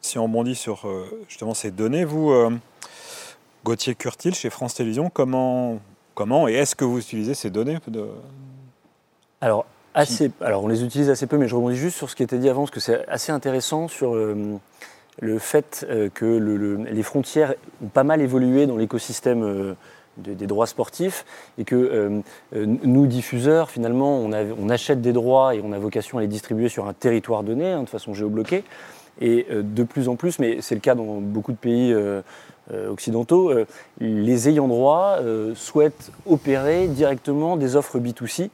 Si on bondit sur euh, justement ces données, vous, Gauthier Curtil, chez France Télévisions, comment, comment et est-ce que vous utilisez ces données de... alors, assez, alors, on les utilise assez peu, mais je rebondis juste sur ce qui était dit avant, parce que c'est assez intéressant sur le fait euh, que les frontières ont pas mal évolué dans l'écosystème euh, des droits sportifs et que euh, nous, diffuseurs, finalement, on, achète des droits et on a vocation à les distribuer sur un territoire donné, hein, de façon géobloquée. Et de plus en plus, mais c'est le cas dans beaucoup de pays occidentaux, les ayants droit souhaitent opérer directement des offres B2C euh,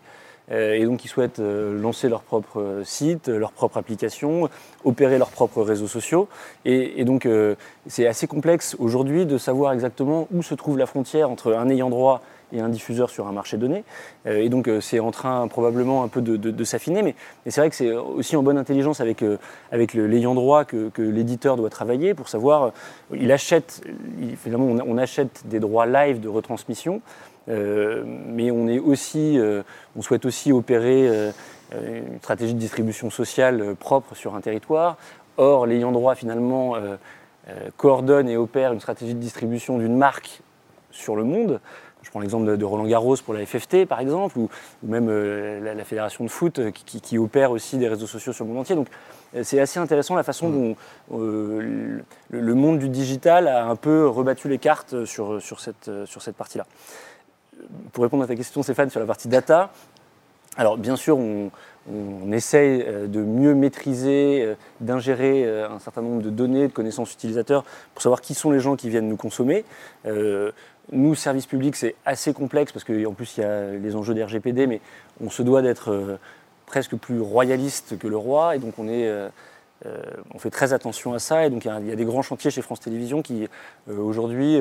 et donc ils souhaitent euh, lancer leur propre site, leur propre application, opérer leurs propres réseaux sociaux. Et, donc euh, c'est assez complexe aujourd'hui de savoir exactement où se trouve la frontière entre un ayant droit et un diffuseur sur un marché donné. et donc c'est en train probablement un peu de, s'affiner, mais, c'est vrai que c'est aussi en bonne intelligence avec, avec l'ayant droit que, l'éditeur doit travailler pour savoir, il achète, finalement on achète des droits live de retransmission, mais on, est aussi, on souhaite aussi opérer une stratégie de distribution sociale propre sur un territoire. Or, l'ayant droit finalement coordonne et opère une stratégie de distribution d'une marque sur le monde. Je prends l'exemple de Roland Garros pour la FFT, par exemple, ou, même euh, la, fédération de foot euh, qui, opère aussi des réseaux sociaux sur le monde entier. Donc, euh, c'est assez intéressant la façon dont le, monde du digital a un peu rebattu les cartes sur, sur cette, sur cette partie-là. Pour répondre à ta question, Stéphane, sur la partie data, alors bien sûr, on, essaye de mieux maîtriser, d'ingérer un certain nombre de données, de connaissances utilisateurs pour savoir qui sont les gens qui viennent nous consommer. Nous, service public, c'est assez complexe parce qu'en plus, il y a les enjeux des RGPD, mais on se doit d'être euh, presque plus royaliste que le roi, et donc on, est, euh, euh, on fait très attention à ça. Et donc il y, a, des grands chantiers chez France Télévisions qui, aujourd'hui,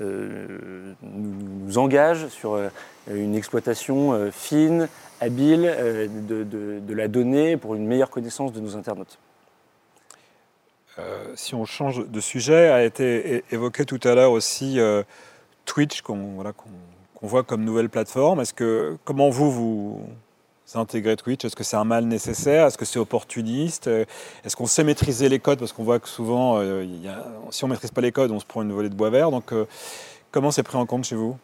nous engagent sur une exploitation fine, habile de, la donnée pour une meilleure connaissance de nos internautes. si on change de sujet, a été évoqué tout à l'heure aussi Twitch qu'on voit comme nouvelle plateforme. Est-ce que comment vous vous intégrez Twitch Est-ce que c'est un mal nécessaire? Est-ce que c'est opportuniste? Est-ce qu'on sait maîtriser les codes? Parce qu'on voit que souvent, euh, si on ne maîtrise pas les codes, on se prend une volée de bois vert. Donc, euh, comment c'est pris en compte chez vous?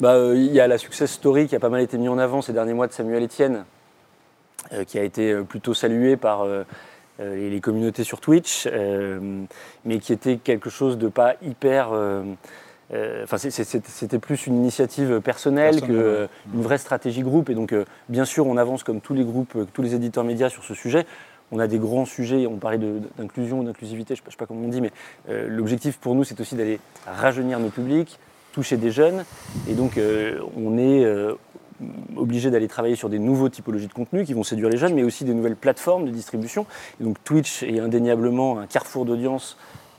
Bah, euh, Il y a la success story qui a pas mal été mis en avant ces derniers mois de Samuel Etienne, qui a été plutôt salué par les, communautés sur Twitch, mais qui était quelque chose de pas hyper enfin, c'était plus une initiative personnelle qu'une vraie stratégie groupe. Et donc, euh, bien sûr, on avance comme tous les groupes, euh, tous les éditeurs médias sur ce sujet. On a des grands sujets, on parlait d'inclusion, d'inclusivité, je ne sais pas comment on dit, mais l'objectif pour nous, c'est aussi d'aller rajeunir nos publics, toucher des jeunes. Et donc, on est obligé d'aller travailler sur des nouveaux typologies de contenus qui vont séduire les jeunes, mais aussi des nouvelles plateformes de distribution. Et donc, Twitch est indéniablement un carrefour d'audience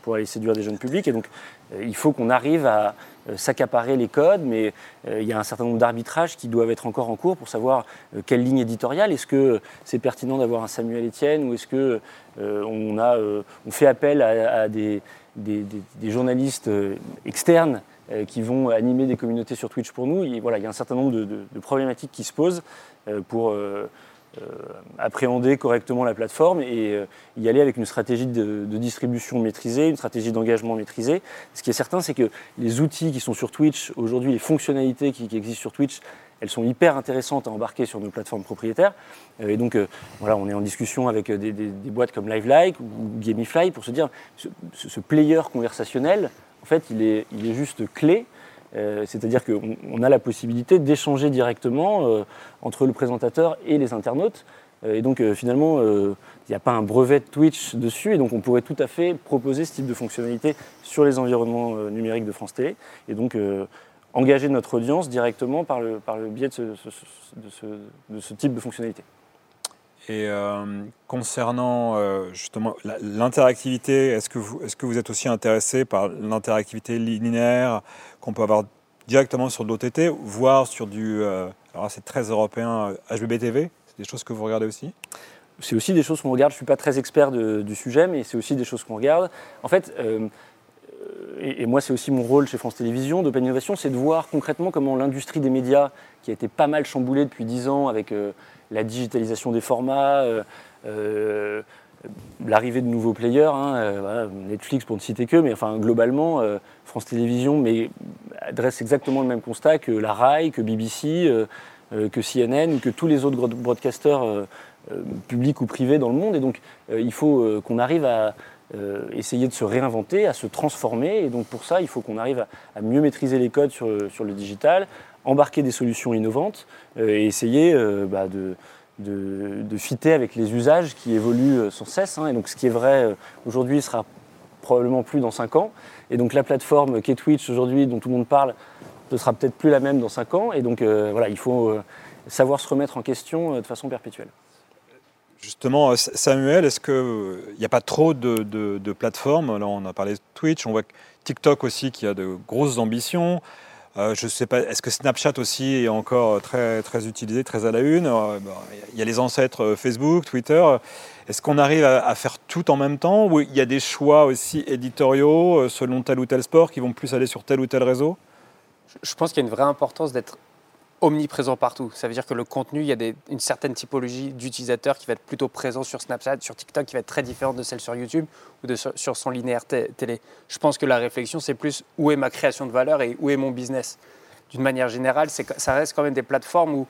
pour aller séduire des jeunes publics. Et donc, euh, il faut qu'on arrive à euh, s'accaparer les codes, mais euh, il y a un certain nombre d'arbitrages qui doivent être encore en cours pour savoir quelle ligne éditoriale. Est-ce que c'est pertinent d'avoir un Samuel Etienne ou est-ce que on, fait appel à, des, des, journalistes externes qui vont animer des communautés sur Twitch pour nous? voilà, il y a un certain nombre de, de problématiques qui se posent pour appréhender correctement la plateforme et euh, y aller avec une stratégie de, distribution maîtrisée, une stratégie d'engagement maîtrisée. Ce qui est certain, c'est que les outils qui sont sur Twitch, aujourd'hui, les fonctionnalités qui, existent sur Twitch, elles sont hyper intéressantes à embarquer sur nos plateformes propriétaires. Euh, et donc, voilà, on est en discussion avec des, boîtes comme LiveLike ou Gamifly pour se dire, ce, player conversationnel, en fait, il est juste clé euh, c'est-à-dire qu'on a la possibilité d'échanger directement euh, entre le présentateur et les internautes. Euh, et donc finalement, il n'y a pas un brevet de Twitch dessus, et donc on pourrait tout à fait proposer ce type de fonctionnalité sur les environnements numériques de France Télé, et donc engager notre audience directement par le, biais de ce type de fonctionnalité. Et euh, concernant euh, justement l'interactivité, est-ce que, vous, êtes aussi intéressé par l'interactivité linéaire qu'on peut avoir directement sur de l'OTT, voire sur du, euh, alors c'est très européen, HBBTV C'est des choses que vous regardez aussi? C'est aussi des choses qu'on regarde. Je ne suis pas très expert du sujet, mais c'est aussi des choses qu'on regarde. En fait, et, moi c'est aussi mon rôle chez France Télévisions d'Open Innovation, c'est de voir concrètement comment l'industrie des médias, qui a été pas mal chamboulée depuis 10 ans avec la digitalisation des formats, euh, euh, l'arrivée de nouveaux players, hein, euh, Netflix pour ne citer que, mais enfin globalement, France Télévisions adresse exactement le même constat que la RAI, que BBC, que CNN que tous les autres broadcasters publics ou privés dans le monde. Et donc il faut qu'on arrive à essayer de se réinventer, à se transformer. Et donc pour ça, il faut qu'on arrive à, mieux maîtriser les codes sur, le digital, embarquer des solutions innovantes euh, et essayer euh, bah, de, de, fitter avec les usages qui évoluent euh, sans cesse. Hein. Et donc ce qui est vrai aujourd'hui sera probablement plus dans 5 ans. Et donc la plateforme qu'est Twitch aujourd'hui, dont tout le monde parle, ne sera peut-être plus la même dans 5 ans. Et donc voilà, il faut savoir se remettre en question de façon perpétuelle. Justement, Samuel, est-ce qu'il n'y a pas trop de, plateformes? Là, on a parlé de Twitch, on voit TikTok aussi qui a de grosses ambitions. Euh, je sais pas, est-ce que Snapchat aussi est encore très, très utilisé, très à la une? Euh, Il y a les ancêtres euh, Facebook, Twitter. Est-ce qu'on arrive à, faire tout en même temps? Ou il y a des choix aussi éditoriaux selon tel ou tel sport qui vont plus aller sur tel ou tel réseau? Je pense qu'il y a une vraie importance d'être omniprésent partout. Ça veut dire que le contenu, il y a une certaine typologie d'utilisateurs qui va être plutôt présent sur Snapchat, sur TikTok, qui va être très différente de celle sur YouTube ou de, sur son linéaire télé. Je pense que la réflexion, c'est plus où est ma création de valeur et où est mon business. D'une manière générale, ça reste quand même des plateformes où,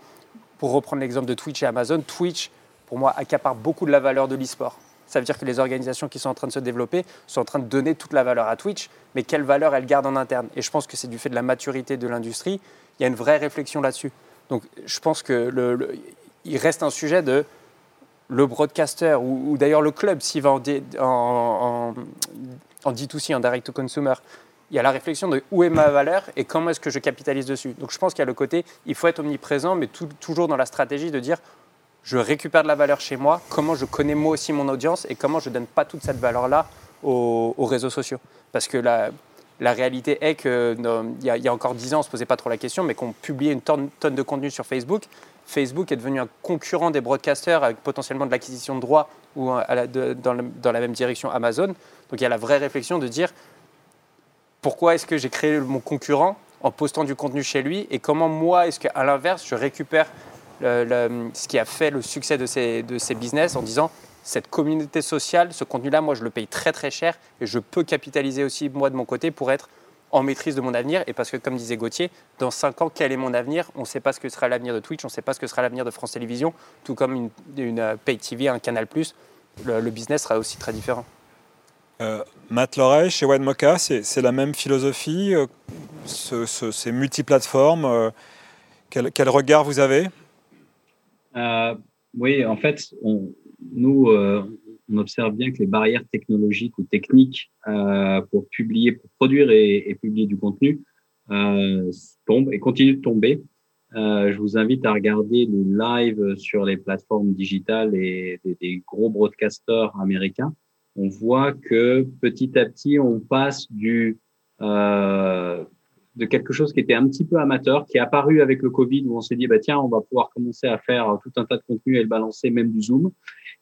pour reprendre l'exemple de Twitch et Amazon, Twitch, pour moi, accapare beaucoup de la valeur de l'e-sport. Ça veut dire que les organisations qui sont en train de se développer sont en train de donner toute la valeur à Twitch, mais quelle valeur elles gardent en interne? Et je pense que c'est du fait de la maturité de l'industrie il y a une vraie réflexion là-dessus. Donc je pense que il reste un sujet de le broadcaster ou, d'ailleurs le club s'il va en, D2C, en direct to consumer. Il y a la réflexion de où est ma valeur et comment est-ce que je capitalise dessus. Donc je pense qu'il y a le côté, il faut être omniprésent, mais toujours dans la stratégie de dire je récupère de la valeur chez moi, comment je connais moi aussi mon audience et comment je ne donne pas toute cette valeur-là aux, aux, réseaux sociaux. Parce que la, réalité est qu'il y, a encore 10 ans, on ne se posait pas trop la question, mais qu'on publiait une tonne, de contenu sur Facebook. Facebook est devenu un concurrent des broadcasters avec potentiellement de l'acquisition de droits ou dans, la, même direction Amazon. Donc il y a la vraie réflexion de dire pourquoi est-ce que j'ai créé mon concurrent en postant du contenu chez lui et comment moi est-ce qu'à l'inverse je récupère ce qui a fait le succès de ces, business en disant cette communauté sociale, ce contenu-là, moi, je le paye très très cher et je peux capitaliser aussi, moi, de mon côté, pour être en maîtrise de mon avenir. Et parce que, comme disait Gauthier, dans 5 ans, quel est mon avenir? On ne sait pas ce que sera l'avenir de Twitch, on ne sait pas ce que sera l'avenir de France Télévisions, tout comme une, euh, Pay TV, un Canal+, le, le business sera aussi très différent. Euh, Matt Loret, chez OneMocha, c'est la même philosophie, euh, ce, ce, ces multiplateformes. Euh, quel, regard vous avez? Oui, en fait, on, nous, euh, on observe bien que les barrières technologiques ou techniques euh, pour publier, pour produire et, publier du contenu euh, tombent et continuent de tomber. je vous invite à regarder les lives sur les plateformes digitales et des, gros broadcasters américains. On voit que petit à petit, on passe du de quelque chose qui était un petit peu amateur, qui est apparu avec le Covid, où on s'est dit, bah, tiens, on va pouvoir commencer à faire tout un tas de contenu et le balancer, même du Zoom.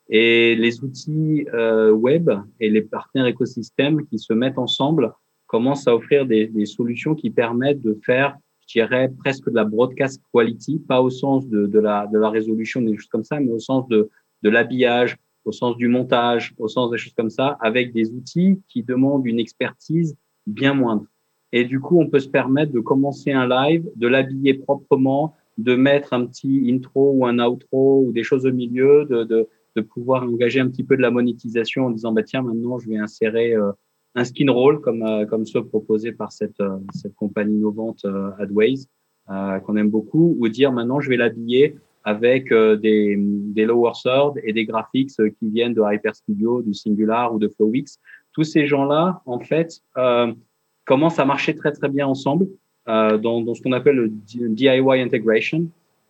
Et les outils euh, web et les partenaires écosystèmes qui se mettent ensemble commencent à offrir des, solutions qui permettent de faire, je dirais, presque de la broadcast quality, pas au sens de, de, la, de la résolution des choses comme ça, mais au sens de, de l'habillage, au sens du montage, au sens des choses comme ça, avec des outils qui demandent une expertise bien moindre. Et du coup, on peut se permettre de commencer un live, de l'habiller proprement, de mettre un petit intro ou un outro ou des choses au milieu, de, de de pouvoir engager un petit peu de la monétisation en disant bah tiens maintenant je vais insérer euh, un skin roll comme euh, comme ceux proposés par cette euh, cette compagnie innovante Adways qu'on aime beaucoup ou dire maintenant je vais l'habiller avec des, des lower third et des graphics qui viennent de Hyper Studio, du Singular ou de Flowix. Tous ces gens-là, en fait, commencent à marcher très très bien ensemble dans, dans ce qu'on appelle le DIY integration.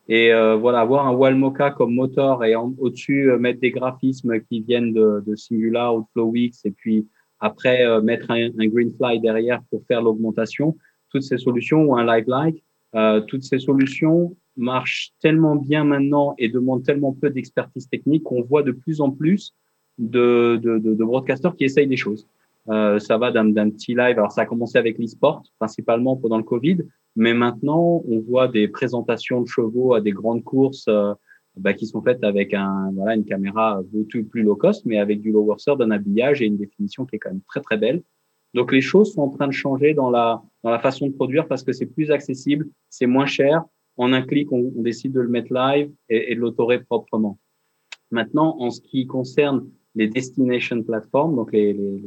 Et euh, voilà, avoir un Walmoka comme moteur et au-dessus euh, mettre des graphismes qui viennent de, de Singular ou de Flowix et puis après euh, mettre un, un, Greenfly derrière pour faire l'augmentation. Toutes ces solutions ou un Live euh, toutes ces solutions marchent tellement bien maintenant et demandent tellement peu d'expertise technique qu'on voit de plus en plus de, de, de broadcasters qui essayent des choses. Euh, ça va d'un petit live. Alors, ça a commencé avec l'e-sport, principalement pendant le Covid. Mais maintenant, on voit des présentations de chevaux à des grandes courses euh, bah, qui sont faites avec un, voilà, une caméra beaucoup plus low cost, mais avec du lower third, un habillage et une définition qui est quand même très, très belle. Donc, les choses sont en train de changer dans la, dans la façon de produire parce que c'est plus accessible, c'est moins cher. En un clic, on, on décide de le mettre live et, et de l'autorer proprement. Maintenant, en ce qui concerne les destination platforms, donc les, les,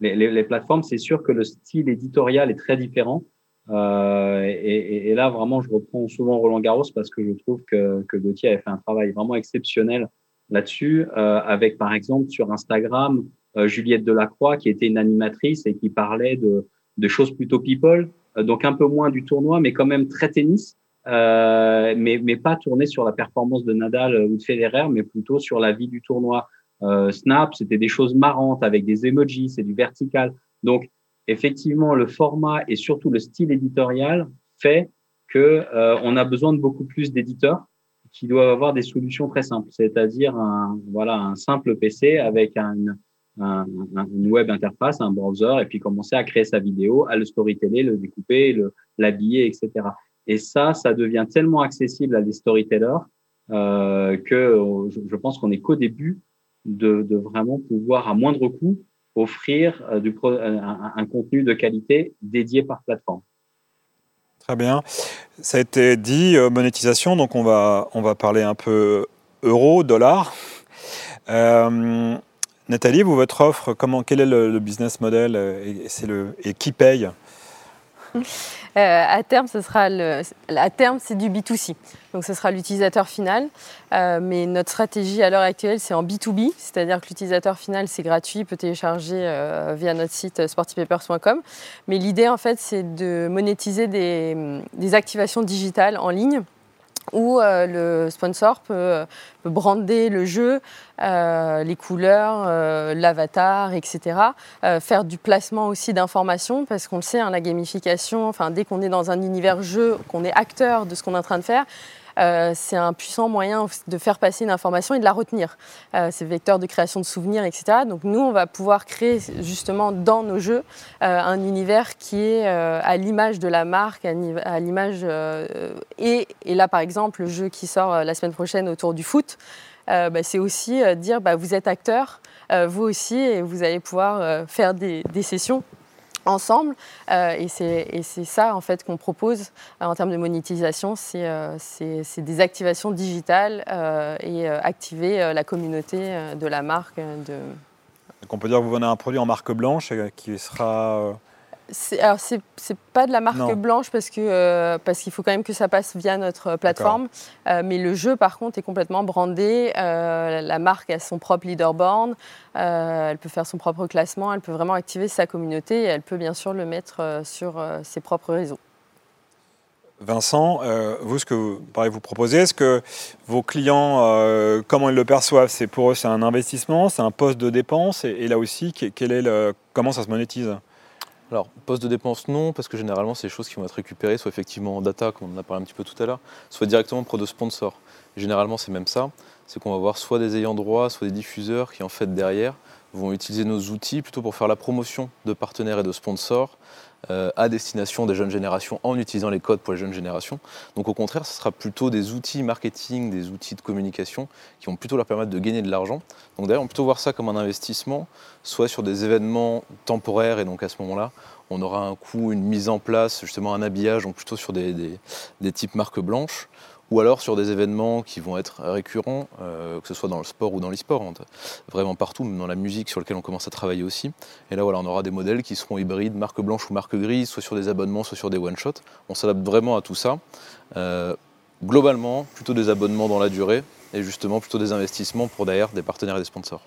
les, les, les plateformes, c'est sûr que le style éditorial est très différent. Euh, et, et, là, vraiment, je reprends souvent Roland Garros parce que je trouve que, que Gauthier avait fait un travail vraiment exceptionnel là-dessus, euh, avec par exemple sur Instagram euh, Juliette Delacroix, qui était une animatrice et qui parlait de, de choses plutôt people, euh, donc un peu moins du tournoi, mais quand même très tennis, euh, mais, mais pas tourné sur la performance de Nadal ou de Federer, mais plutôt sur la vie du tournoi. Euh, Snap, c'était des choses marrantes avec des emojis, c'est du vertical. Donc, effectivement, le format et surtout le style éditorial fait que euh, on a besoin de beaucoup plus d'éditeurs qui doivent avoir des solutions très simples, c'est-à-dire un voilà un simple PC avec un, une web interface, un browser, et puis commencer à créer sa vidéo, à le storyteller, le découper, l'habiller, etc. Et ça, ça devient tellement accessible à des storytellers euh, que je, pense qu'on est qu'au début de, vraiment pouvoir, à moindre coût, offrir euh, du, un, contenu de qualité dédié par plateforme. Très bien. Ça a été dit, euh, monétisation, donc on va, parler un peu euro, dollar. Euh, Nathalie, vous, votre offre, comment, quel est le, business model et, et qui paye? Euh, à terme, c'est du B2C. Donc, ce sera l'utilisateur final. Euh, mais notre stratégie à l'heure actuelle, c'est en B2B, c'est-à-dire que l'utilisateur final, c'est gratuit, peut télécharger euh, via notre site sportypapers.com. Mais l'idée, en fait, c'est de monétiser des activations digitales en ligne où euh, le sponsor peut, brander le jeu, euh, les couleurs, euh, l'avatar, etc. faire du placement aussi d'informations, parce qu'on le sait, hein, la gamification, enfin, dès qu'on est dans un univers jeu, qu'on est acteur de ce qu'on est en train de faire, euh, c'est un puissant moyen de faire passer une information et de la retenir. Euh, c'est vecteur de création de souvenirs, etc. Donc nous, on va pouvoir créer justement dans nos jeux euh, un univers qui est à l'image de la marque, à l'image... Et, et, là, par exemple, le jeu qui sort la semaine prochaine autour du foot, bah, c'est aussi dire bah, vous êtes acteur, vous aussi, et vous allez pouvoir faire des, des sessions ensemble. Euh, et c'est ça en fait qu'on propose euh, en termes de monétisation, c'est euh, des activations digitales et activer la communauté de la marque. De... on peut dire que vous vendez un produit en marque blanche qui sera alors, c'est, pas de la marque blanche parce, que, euh, parce qu'il faut quand même que ça passe via notre plateforme. Euh, mais le jeu, par contre, est complètement brandé. Euh, la marque a son propre leaderboard. elle peut faire son propre classement. Elle peut vraiment activer sa communauté et elle peut bien sûr le mettre sur ses propres réseaux. Vincent, vous, ce que vous, pareil, vous proposez, est-ce que vos clients, comment ils le perçoivent? C'est pour eux, c'est un investissement, c'est un poste de dépense, et, là aussi, quel est le, comment ça se monétise? Alors, poste de dépense, non, parce que généralement, c'est des choses qui vont être récupérées, soit effectivement en data, comme on en a parlé un petit peu tout à l'heure, soit directement pour de sponsors. généralement, c'est même ça, c'est qu'on va avoir soit des ayants droit, soit des diffuseurs qui, en fait, derrière, vont utiliser nos outils plutôt pour faire la promotion de partenaires et de sponsors, à destination des jeunes générations en utilisant les codes pour les jeunes générations. Donc au contraire, ce sera plutôt des outils marketing, des outils de communication qui vont plutôt leur permettre de gagner de l'argent. Donc d'ailleurs, on peut plutôt voir ça comme un investissement, soit sur des événements temporaires, et donc à ce moment-là, on aura un coût, une mise en place, justement un habillage, donc plutôt sur des, des types marques blanches, ou alors sur des événements qui vont être récurrents, euh, que ce soit dans le sport ou dans l'e-sport, hein, vraiment partout, même dans la musique sur laquelle on commence à travailler aussi. Et là, voilà, on aura des modèles qui seront hybrides, marque blanche ou marque grise, soit sur des abonnements, soit sur des one-shots. On s'adapte vraiment à tout ça. Euh, globalement, plutôt des abonnements dans la durée et justement plutôt des investissements pour derrière des partenaires et des sponsors.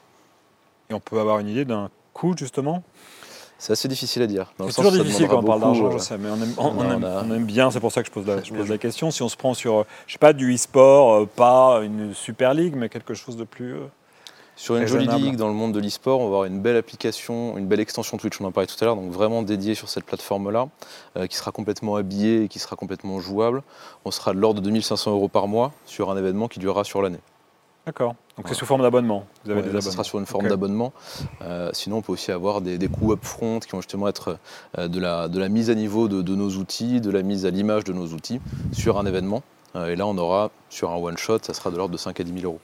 Et on peut avoir une idée d'un coût justement? C'est assez difficile à dire. C'est toujours difficile quand on parle d'argent, je sais, mais on aime, bien, c'est pour ça que je pose, la, je pose la, question. Si on se prend sur, je sais pas, du e-sport, euh, pas une super ligue, mais quelque chose de plus. Euh, sur une jolie ligue dans le monde de l'e-sport, on va avoir une belle application, une belle extension Twitch, on en parlait tout à l'heure, donc vraiment dédiée sur cette plateforme-là, euh, qui sera complètement habillée et qui sera complètement jouable. On sera de l'ordre de 2500 euros par mois sur un événement qui durera sur l'année. D'accord. Donc c'est sous forme d'abonnement. Vous avez des Ça sera sur une forme d'abonnement. Euh, sinon, on peut aussi avoir des, coûts upfront qui vont justement être euh, de, la, de, la, mise à niveau de, nos outils, de la mise à l'image de nos outils sur un événement. Euh, et là, on aura sur un one shot, ça sera de l'ordre de 5 à 10 000 euros.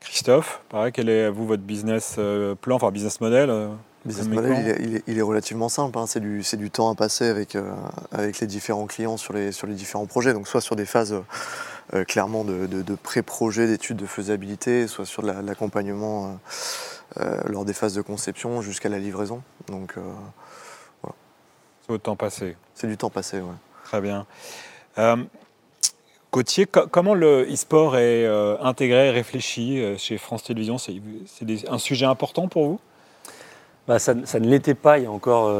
Christophe, pareil, quel est vous votre business plan, enfin business model business model, il est, relativement simple. Hein. C'est du, du, temps à passer avec, avec les différents clients sur les, sur les différents projets. Donc soit sur des phases euh, clairement de, pré-projet, d'études de faisabilité, soit sur l'accompagnement euh, euh, lors des phases de conception jusqu'à la livraison. Donc voilà. C'est du temps passé. C'est du temps passé, oui. Très bien. Gauthier, comment le e-sport est intégré, réfléchi chez France Télévisions? C'est un sujet important pour vous? Bah, ça, ne l'était pas il y a encore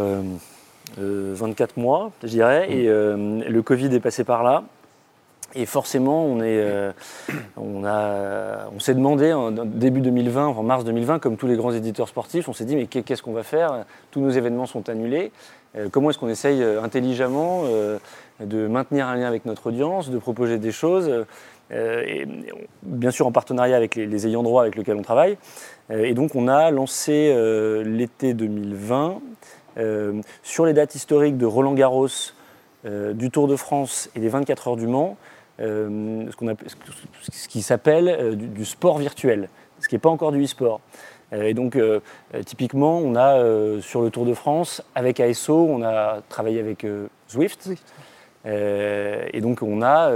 24 mois, je dirais, mmh. et le Covid est passé par là. Et forcément, on euh, on on s'est demandé en début 2020, en mars 2020, comme tous les grands éditeurs sportifs, on s'est dit mais qu'est-ce qu'on va faire? Tous nos événements sont annulés. Euh, comment est-ce qu'on essaye euh, intelligemment de maintenir un lien avec notre audience, de proposer des choses bien sûr en partenariat avec les, ayants droit avec lesquels on travaille. et donc on a lancé l'été 2020 sur les dates historiques de Roland Garros, du Tour de France et des 24 heures du Mans, ce, ce, qui s'appelle du, sport virtuel, ce qui n'est pas encore du e-sport. Euh, et donc, euh, euh, typiquement, on a sur le Tour de France, avec ASO, on a travaillé avec Zwift. et donc, on a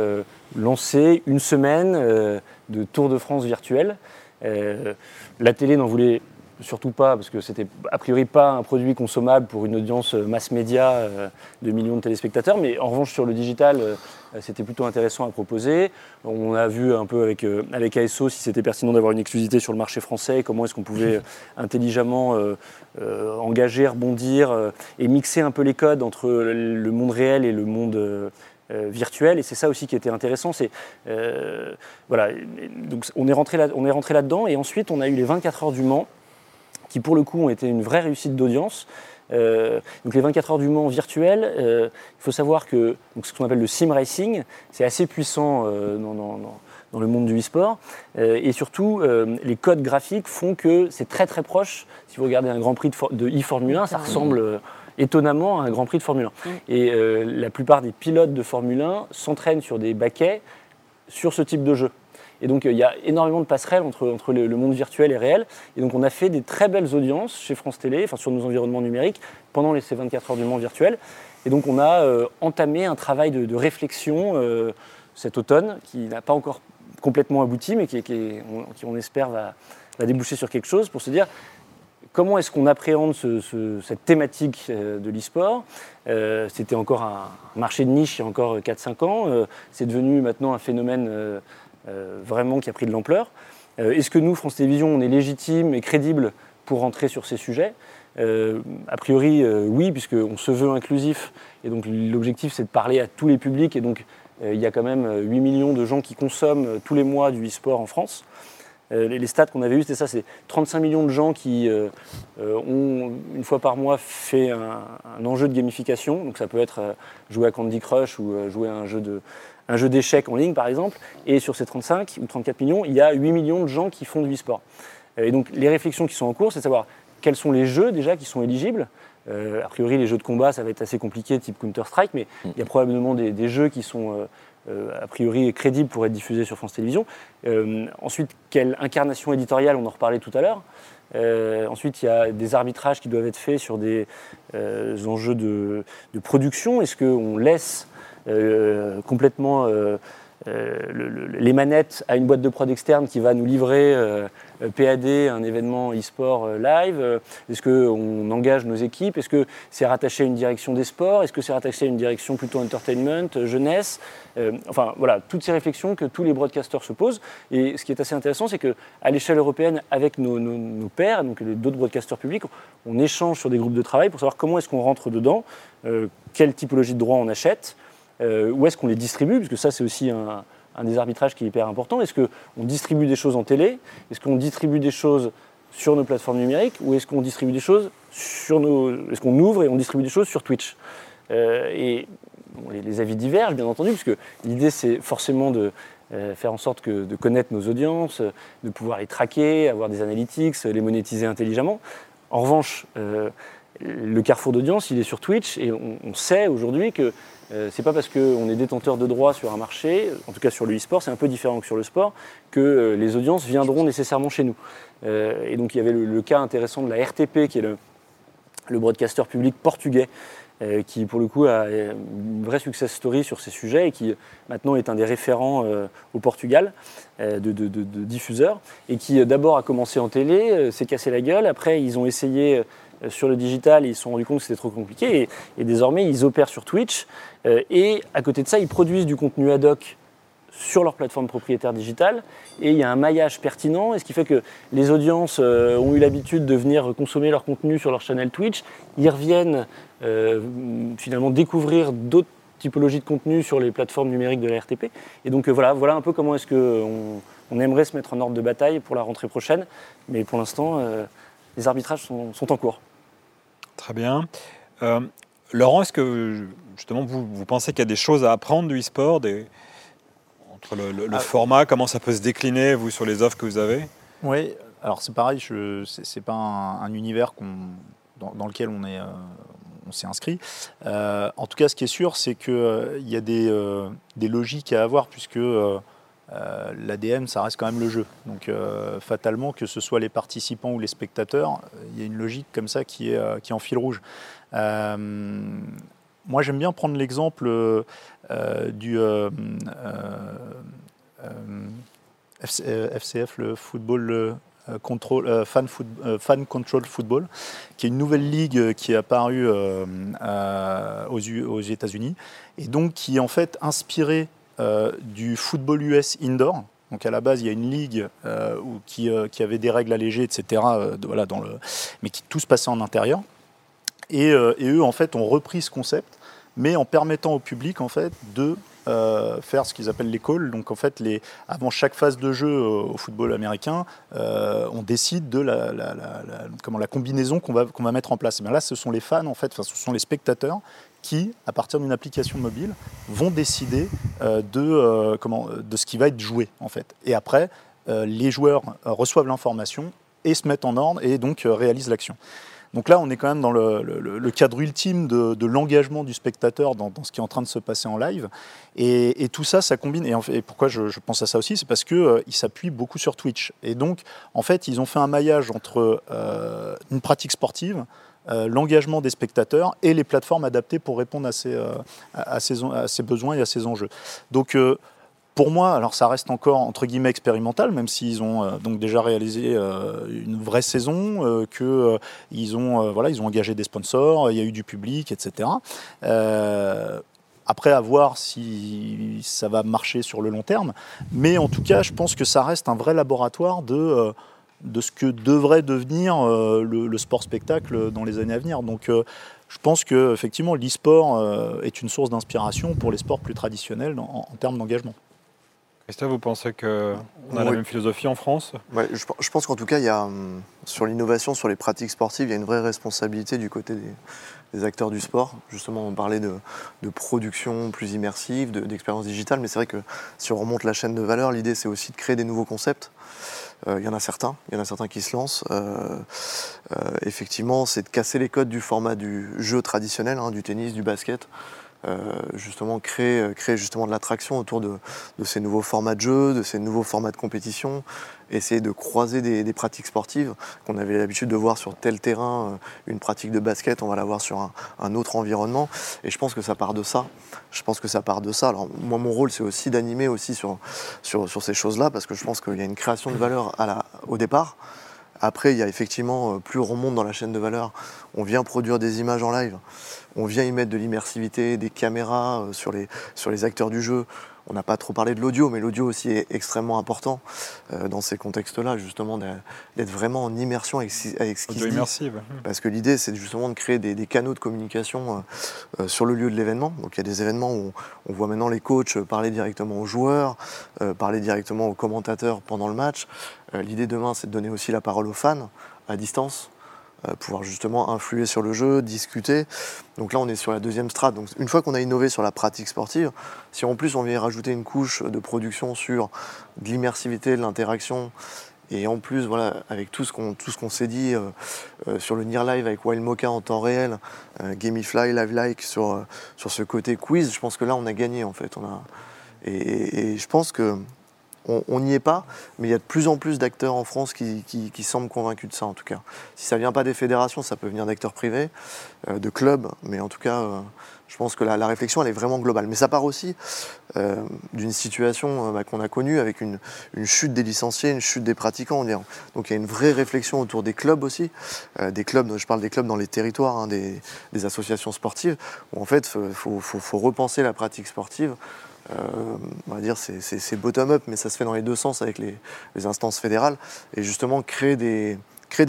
lancé une semaine de Tour de France virtuel. la télé n'en voulait surtout pas, parce que c'était a priori pas un produit consommable pour une audience mass média euh, de millions de téléspectateurs, mais en revanche sur le digital, euh, c'était plutôt intéressant à proposer. On a vu un peu avec, euh, avec ASO si c'était pertinent d'avoir une exclusivité sur le marché français, comment est-ce qu'on pouvait intelligemment engager, rebondir et mixer un peu les codes entre le monde réel et le monde virtuel. Et c'est ça aussi qui était intéressant. C'est voilà, donc on est rentré là, on est rentré là-dedans et ensuite on a eu les 24 heures du Mans qui pour le coup ont été une vraie réussite d'audience. Euh, donc les 24 heures du Mans virtuelles, euh, il faut savoir que donc ce qu'on appelle le sim racing, c'est assez puissant euh, dans, le monde du e-sport. et surtout, les codes graphiques font que c'est très très proche. Si vous regardez un Grand Prix de, e-Formule 1, ça ressemble étonnamment à un Grand Prix de Formule 1. Et la plupart des pilotes de Formule 1 s'entraînent sur des baquets sur ce type de jeu. Et donc, euh, il y a énormément de passerelles entre, le, monde virtuel et réel. Et donc, on a fait des très belles audiences chez France Télé, enfin, sur nos environnements numériques, pendant les, ces 24 heures du monde virtuel. Et donc, on a euh, entamé un travail de, réflexion euh, cet automne, qui n'a pas encore complètement abouti, mais qui, on, espère, va, déboucher sur quelque chose pour se dire comment est-ce qu'on appréhende cette thématique de l'e-sport? C'était encore un marché de niche il y a encore 4-5 ans. c'est devenu maintenant un phénomène vraiment qui a pris de l'ampleur. Euh, est-ce que nous, France Télévisions, on est légitime et crédible pour rentrer sur ces sujets? Euh, A priori, oui, puisqu'on se veut inclusif. Et donc l'objectif, c'est de parler à tous les publics. Et donc il y a quand même 8 millions de gens qui consomment tous les mois du e-sport en France. les, stats qu'on avait eus, c'était ça, c'est 35 millions de gens qui ont une fois par mois fait un, un, enjeu de gamification. Donc ça peut être jouer à Candy Crush ou jouer à un jeu de, un jeu d'échecs en ligne par exemple, et sur ces 35 ou 34 millions, il y a 8 millions de gens qui font du e-sport. Et donc les réflexions qui sont en cours, c'est de savoir quels sont les jeux déjà qui sont éligibles. Euh, a priori, les jeux de combat, ça va être assez compliqué, type Counter-Strike, mais mm. il y a probablement des, jeux qui sont euh, euh, a priori crédibles pour être diffusés sur France Télévisions. ensuite, quelle incarnation éditoriale, on en reparlait tout à l'heure. ensuite, il y a des arbitrages qui doivent être faits sur des enjeux de, de production. Est-ce qu'on laisse euh, complètement euh, euh, les manettes à une boîte de prod externe qui va nous livrer PAD, un événement e-sport live Est-ce qu'on engage nos équipes? Est-ce que c'est rattaché à une direction des sports? Est-ce que c'est rattaché à une direction plutôt entertainment, jeunesse? Enfin voilà, toutes ces réflexions que tous les broadcasters se posent. Et ce qui est assez intéressant, c'est qu'à l'échelle européenne, avec nos, nos, pairs, donc d'autres broadcasters publics, on échange sur des groupes de travail pour savoir comment est-ce qu'on rentre dedans, quelle typologie de droits on achète. Euh, où est-ce qu'on les distribue Parce que ça, c'est aussi un, des arbitrages qui est hyper important. Est-ce qu'on distribue des choses en télé? Est-ce qu'on distribue des choses sur nos plateformes numériques? Ou est-ce qu'on distribue des choses sur nos. Est-ce qu'on ouvre et on distribue des choses sur Twitch? Euh, Et les, avis divergent, bien entendu, puisque l'idée, c'est forcément de. Euh, faire en sorte que, de connaître nos audiences, de pouvoir les traquer, avoir des analytics, les monétiser intelligemment. En revanche, le carrefour d'audience, il est sur Twitch et on sait aujourd'hui que euh, c'est pas parce qu'on est détenteur de droits sur un marché, en tout cas sur le e-sport, c'est un peu différent que sur le sport, que euh, les audiences viendront nécessairement chez nous. Euh, et donc il y avait le, cas intéressant de la RTP, qui est le, broadcaster public portugais, qui pour le coup a une vraie success story sur ces sujets et qui maintenant est un des référents au Portugal de, de, diffuseurs, et qui d'abord a commencé en télé, s'est cassé la gueule, après ils ont essayé sur le digital, ils se sont rendus compte que c'était trop compliqué et, désormais ils opèrent sur Twitch. Euh, et à côté de ça, ils produisent du contenu ad hoc sur leur plateforme propriétaire digitale. Et il y a un maillage pertinent et ce qui fait que les audiences euh, ont eu l'habitude de venir consommer leur contenu sur leur channel Twitch, ils reviennent finalement découvrir d'autres typologies de contenu sur les plateformes numériques de la RTP et donc voilà, voilà un peu comment est-ce qu'on on aimerait se mettre en ordre de bataille pour la rentrée prochaine. Mais pour l'instant les arbitrages sont, en cours. Très bien. Euh, Laurent, est-ce que justement vous, pensez qu'il y a des choses à apprendre du e-sport, des, Le, le- le Ah. format, comment ça peut se décliner, vous, sur les offres que vous avez? Oui, alors c'est pareil, c'est c'est pas un, un univers dans, dans lequel on est, euh, on s'est inscrit. Euh, en tout cas, ce qui est sûr, c'est qu'il y a des, des logiques à avoir puisque euh, euh, l'ADN, ça reste quand même le jeu. Donc euh, fatalement, que ce soit les participants ou les spectateurs, il y a une logique comme ça qui est, euh, qui en fil rouge. Euh, moi, j'aime bien prendre l'exemple euh, euh, du euh, euh, euh, FC, euh, FCF, le football euh, control, euh, fan, euh, control football, qui est une nouvelle ligue euh, qui est apparue euh, euh, aux, aux États-Unis et donc qui est en fait inspirée euh, du football US indoor. Donc à la base, il y a une ligue euh, qui, euh, qui avait des règles allégées, etc. euh, voilà, mais qui tout se passait en intérieur. Et, euh, eux, en fait, ont repris ce concept, mais en permettant au public, en fait, de euh, faire ce qu'ils appellent les calls. Donc, en fait, les, avant chaque phase de jeu euh, au football américain, euh, on décide de la, la- la- combinaison qu'on va, qu'on va mettre en place. Et là, ce sont les fans, en fait, enfin, ce sont les spectateurs qui, à partir d'une application mobile, vont décider euh, de, euh, comment, de ce qui va être joué, en fait. Et après, euh, les joueurs euh, reçoivent l'information et se mettent en ordre et donc euh, réalisent l'action. Donc là, on est quand même dans le, cadre ultime de, l'engagement du spectateur dans, ce qui est en train de se passer en live. Et, tout ça, ça combine. Et, pourquoi je, pense à ça aussi C'est parce qu'ils s'appuient beaucoup sur Twitch. Et donc, en fait, ils ont fait un maillage entre euh, une pratique sportive, euh, l'engagement des spectateurs et les plateformes adaptées pour répondre à ces, euh, à, ces, besoins et à ces enjeux. Donc, euh, pour moi, alors ça reste encore entre guillemets expérimental, même s'ils ont donc déjà réalisé une vraie saison, euh, que ils ont voilà, ils ont engagé des sponsors, il y a eu du public, etc. Après, à voir si ça va marcher sur le long terme, mais en tout cas, je pense que ça reste un vrai laboratoire de de ce que devrait devenir euh, le, le sport spectacle dans les années à venir. Donc euh, je pense que effectivement l'e-sport euh, est une source d'inspiration pour les sports plus traditionnels en, en termes d'engagement. Christophe, vous pensez qu'on a la Oui. même philosophie en France? Ouais, je, je pense qu'en tout cas, il y a, hum, sur l'innovation, sur les pratiques sportives, il y a une vraie responsabilité du côté des, des acteurs du sport. Justement, on parlait de, de production plus immersive, de- d'expérience digitale, mais c'est vrai que si on remonte la chaîne de valeur, l'idée c'est aussi de créer des nouveaux concepts. Euh, Il y en a certains, il y en a qui se lancent. Euh, euh, effectivement, c'est de casser les codes du format du jeu traditionnel, hein, du tennis, du basket. Euh, justement créer, euh, créer justement de l'attraction autour de, ces nouveaux formats de jeu, de ces nouveaux formats de compétition, essayer de croiser des, pratiques sportives qu'on avait l'habitude de voir sur tel terrain, euh, une pratique de basket, on va la voir sur un, autre environnement. Et je pense que ça part de ça. Je pense que ça part de ça. Alors moi, mon rôle, c'est aussi d'animer aussi sur, ces choses-là, parce que je pense qu'il y a une création de valeur au départ. Après, il y a effectivement, euh, plus on remonte dans la chaîne de valeur, on vient produire des images en live, on vient y mettre de l'immersivité, des caméras euh, sur les, sur les acteurs du jeu. On n'a pas trop parlé de l'audio, mais l'audio aussi est extrêmement important euh, dans ces contextes-là, justement d'être vraiment en immersion avec, avec ce qui se dit. Parce que l'idée, c'est justement de créer des, des canaux de communication euh, euh, sur le lieu de l'événement. Donc il y a des événements où on, on voit maintenant les coachs parler directement aux joueurs, euh, parler directement aux commentateurs pendant le match. Euh, l'idée demain, c'est de donner aussi la parole aux fans à distance. Euh, pouvoir justement influer sur le jeu, discuter. Donc là, on est sur la deuxième strate. Donc une fois qu'on a innové sur la pratique sportive, si en plus on vient rajouter une couche de production sur de l'immersivité, de l'interaction, et en plus, voilà, avec tout ce qu'on qu'on s'est dit euh, euh, sur le Near Live avec Wild Mocha en temps réel, euh, Gamifly, Live Like sur, sur ce côté quiz, je pense que là on a gagné en fait. Et je pense que on n'y est pas, mais il y a de plus en plus d'acteurs en France qui, semblent convaincus de ça en tout cas. Si ça vient pas des fédérations, ça peut venir d'acteurs privés, euh, de clubs, mais en tout cas, euh, je pense que la, réflexion elle est vraiment globale. Mais ça part aussi euh, d'une situation bah, qu'on a connue avec une, chute des licenciés, une chute des pratiquants. Donc il y a une vraie réflexion autour des clubs aussi, des clubs, je parle des clubs dans les territoires, hein, des, associations sportives, où en fait il faut repenser la pratique sportive. Euh, on va dire c'est- bottom-up, mais ça se fait dans les deux sens avec les, instances fédérales, et justement créer des,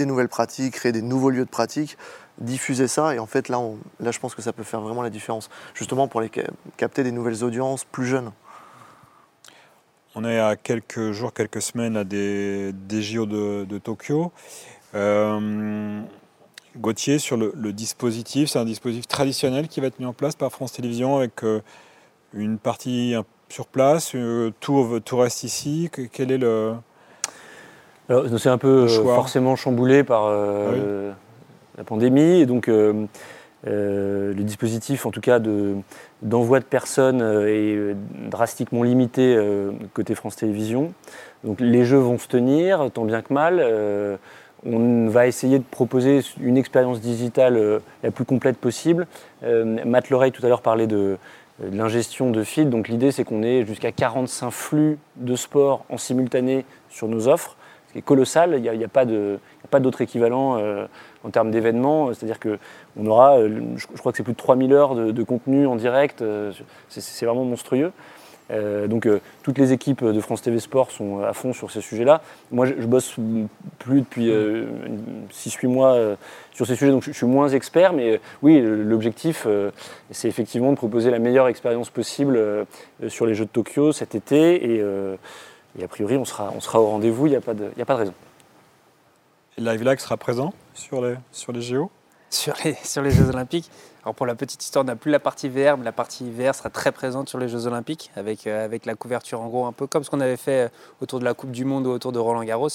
nouvelles pratiques, créer des nouveaux lieux de pratique, diffuser ça, et en fait là, je pense que ça peut faire vraiment la différence, justement pour les ca- capter des nouvelles audiences plus jeunes. On est à quelques jours, quelques semaines à des, JO de, Tokyo. Euh, Gauthier, sur le, le dispositif, c'est un dispositif traditionnel qui va être mis en place par France Télévisions avec euh, une partie sur place, tout, tout reste ici. Quel est le c'est un peu forcément chamboulé par la pandémie et donc le dispositif, en tout cas, d'envoi de, personnes est drastiquement limité côté France Télévisions. Donc les jeux vont se tenir, tant bien que mal. Euh, on va essayer de proposer une expérience digitale euh, la plus complète possible. Euh, Matt Loreille tout à l'heure parlait de, l'ingestion de fils. Donc l'idée c'est qu'on ait jusqu'à 45 flux de sport en simultané sur nos offres, ce qui est colossal. Il n'y a, pas d'autre équivalent en termes d'événements. C'est-à-dire qu'on aura, je, crois que c'est plus de 3000 heures de, de contenu en direct. c'est vraiment monstrueux. Euh, donc euh, toutes les équipes de France TV Sport sont à fond sur ces sujets-là. Moi, je, bosse plus depuis 6-8 euh, mois sur ces sujets, donc je, suis moins expert, mais oui, l'objectif, c'est effectivement de proposer la meilleure expérience possible sur les Jeux de Tokyo cet été, et, a priori, on sera, au rendez-vous, il n'y a, pas de, raison. Et LiveLag sera présent sur les, sur les JO sur les, sur les Jeux Olympiques. Alors pour la petite histoire, on n'a plus la partie VR, mais la partie VR sera très présente sur les Jeux Olympiques, avec, euh, avec la couverture en gros un peu comme ce qu'on avait fait euh, autour de la Coupe du Monde ou autour de Roland Garros.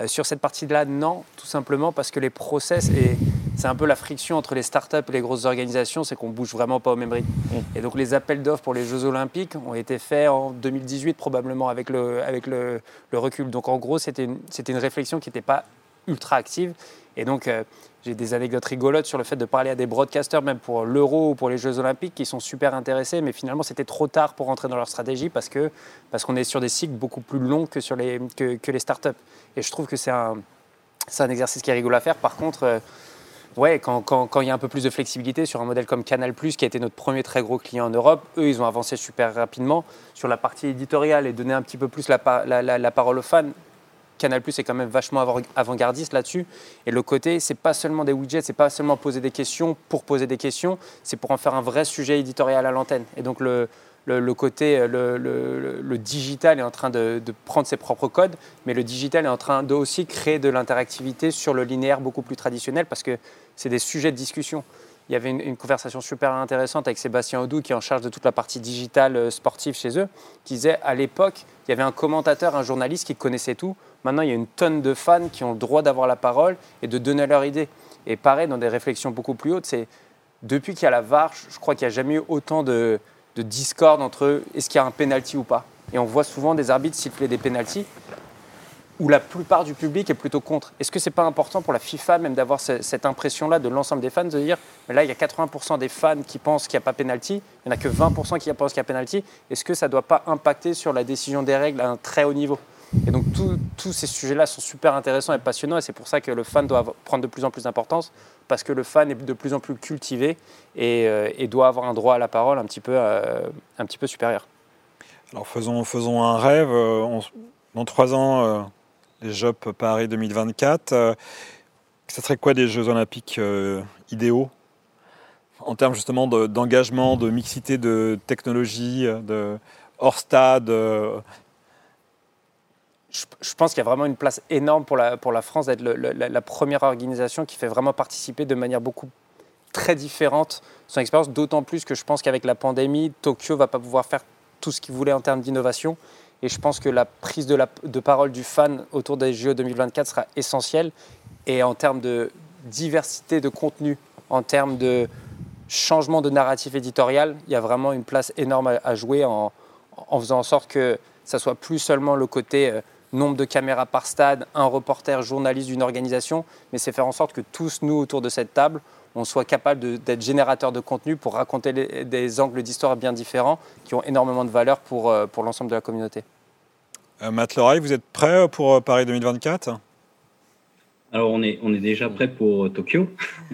Euh, sur cette partie-là, non, tout simplement parce que les process, et c'est un peu la friction entre les startups et les grosses organisations, c'est qu'on bouge vraiment pas au même rythme. Mm. Et donc les appels d'offres pour les Jeux Olympiques ont été faits en 2018 probablement avec le, avec le, le recul. Donc en gros, c'était une, une réflexion qui n'était pas ultra active. Et donc, j'ai des anecdotes rigolotes sur le fait de parler à des broadcasters, même pour l'Euro ou pour les Jeux Olympiques, qui sont super intéressés, mais finalement c'était trop tard pour rentrer dans leur stratégie parce que parce qu'on est sur des cycles beaucoup plus longs que sur les que, les startups. Et je trouve que c'est un c'est un exercice qui est rigolo à faire. Par contre, euh, ouais, quand, quand, quand, il y a un peu plus de flexibilité sur un modèle comme Canal+, qui a été notre premier très gros client en Europe, eux, ils ont avancé super rapidement sur la partie éditoriale et donné un petit peu plus la, la parole aux fans. Canal Plus est quand même vachement avant-gardiste là-dessus. Et le côté, c'est pas seulement des widgets, c'est pas seulement poser des questions pour poser des questions, c'est pour en faire un vrai sujet éditorial à l'antenne. Et donc le, le, côté, le, le, digital est en train de, prendre ses propres codes, mais le digital est en train de aussi créer de l'interactivité sur le linéaire beaucoup plus traditionnel parce que c'est des sujets de discussion. Il y avait une, conversation super intéressante avec Sébastien Audou, qui est en charge de toute la partie digitale euh, sportive chez eux, qui disait à l'époque, il y avait un commentateur, un journaliste qui connaissait tout. Maintenant, il y a une tonne de fans qui ont le droit d'avoir la parole et de donner leur idée. Et pareil, dans des réflexions beaucoup plus hautes, c'est depuis qu'il y a la VAR, je crois qu'il n'y a jamais eu autant de, de discorde entre est-ce qu'il y a un penalty ou pas? Et on voit souvent des arbitres siffler des penalties où la plupart du public est plutôt contre. Est-ce que c'est pas important pour la FIFA même d'avoir cette impression-là de l'ensemble des fans de dire mais là il y a 80% des fans qui pensent qu'il n'y a pas penalty, il n'y en a que 20% qui pensent qu'il y a penalty. Est-ce que ça ne doit pas impacter sur la décision des règles à un très haut niveau? Et donc tous ces sujets-là sont super intéressants et passionnants et c'est pour ça que le fan doit prendre de plus en plus d'importance parce que le fan est de plus en plus cultivé et, euh, doit avoir un droit à la parole un petit peu, euh, un petit peu supérieur. Alors faisons, faisons un rêve. Euh, dans trois ans, les Jeux Paris 2024. Euh, ça serait quoi des Jeux Olympiques idéaux? En termes justement d'engagement, de, mixité de technologie, de hors stade? Je, pense qu'il y a vraiment une place énorme pour la, France d'être la, première organisation qui fait vraiment participer de manière beaucoup très différente son expérience, d'autant plus que je pense qu'avec la pandémie, Tokyo va pas pouvoir faire tout ce qu'il voulait en termes d'innovation. Et je pense que la prise de, la, de parole du fan autour des JO 2024 sera essentielle. Et en termes de diversité de contenu, en termes de changement de narratif éditorial, il y a vraiment une place énorme à, jouer en, en, faisant en sorte que ça soit plus seulement le côté euh, nombre de caméras par stade, un reporter, journaliste d'une organisation, mais c'est faire en sorte que tous nous autour de cette table, on soit capable d'être générateur de contenu pour raconter des angles d'histoire bien différents qui ont énormément de valeur pour, euh, pour l'ensemble de la communauté. Euh, Matt Leroy, vous êtes prêt pour euh, Paris 2024 alors, on est, on est déjà prêt pour Tokyo,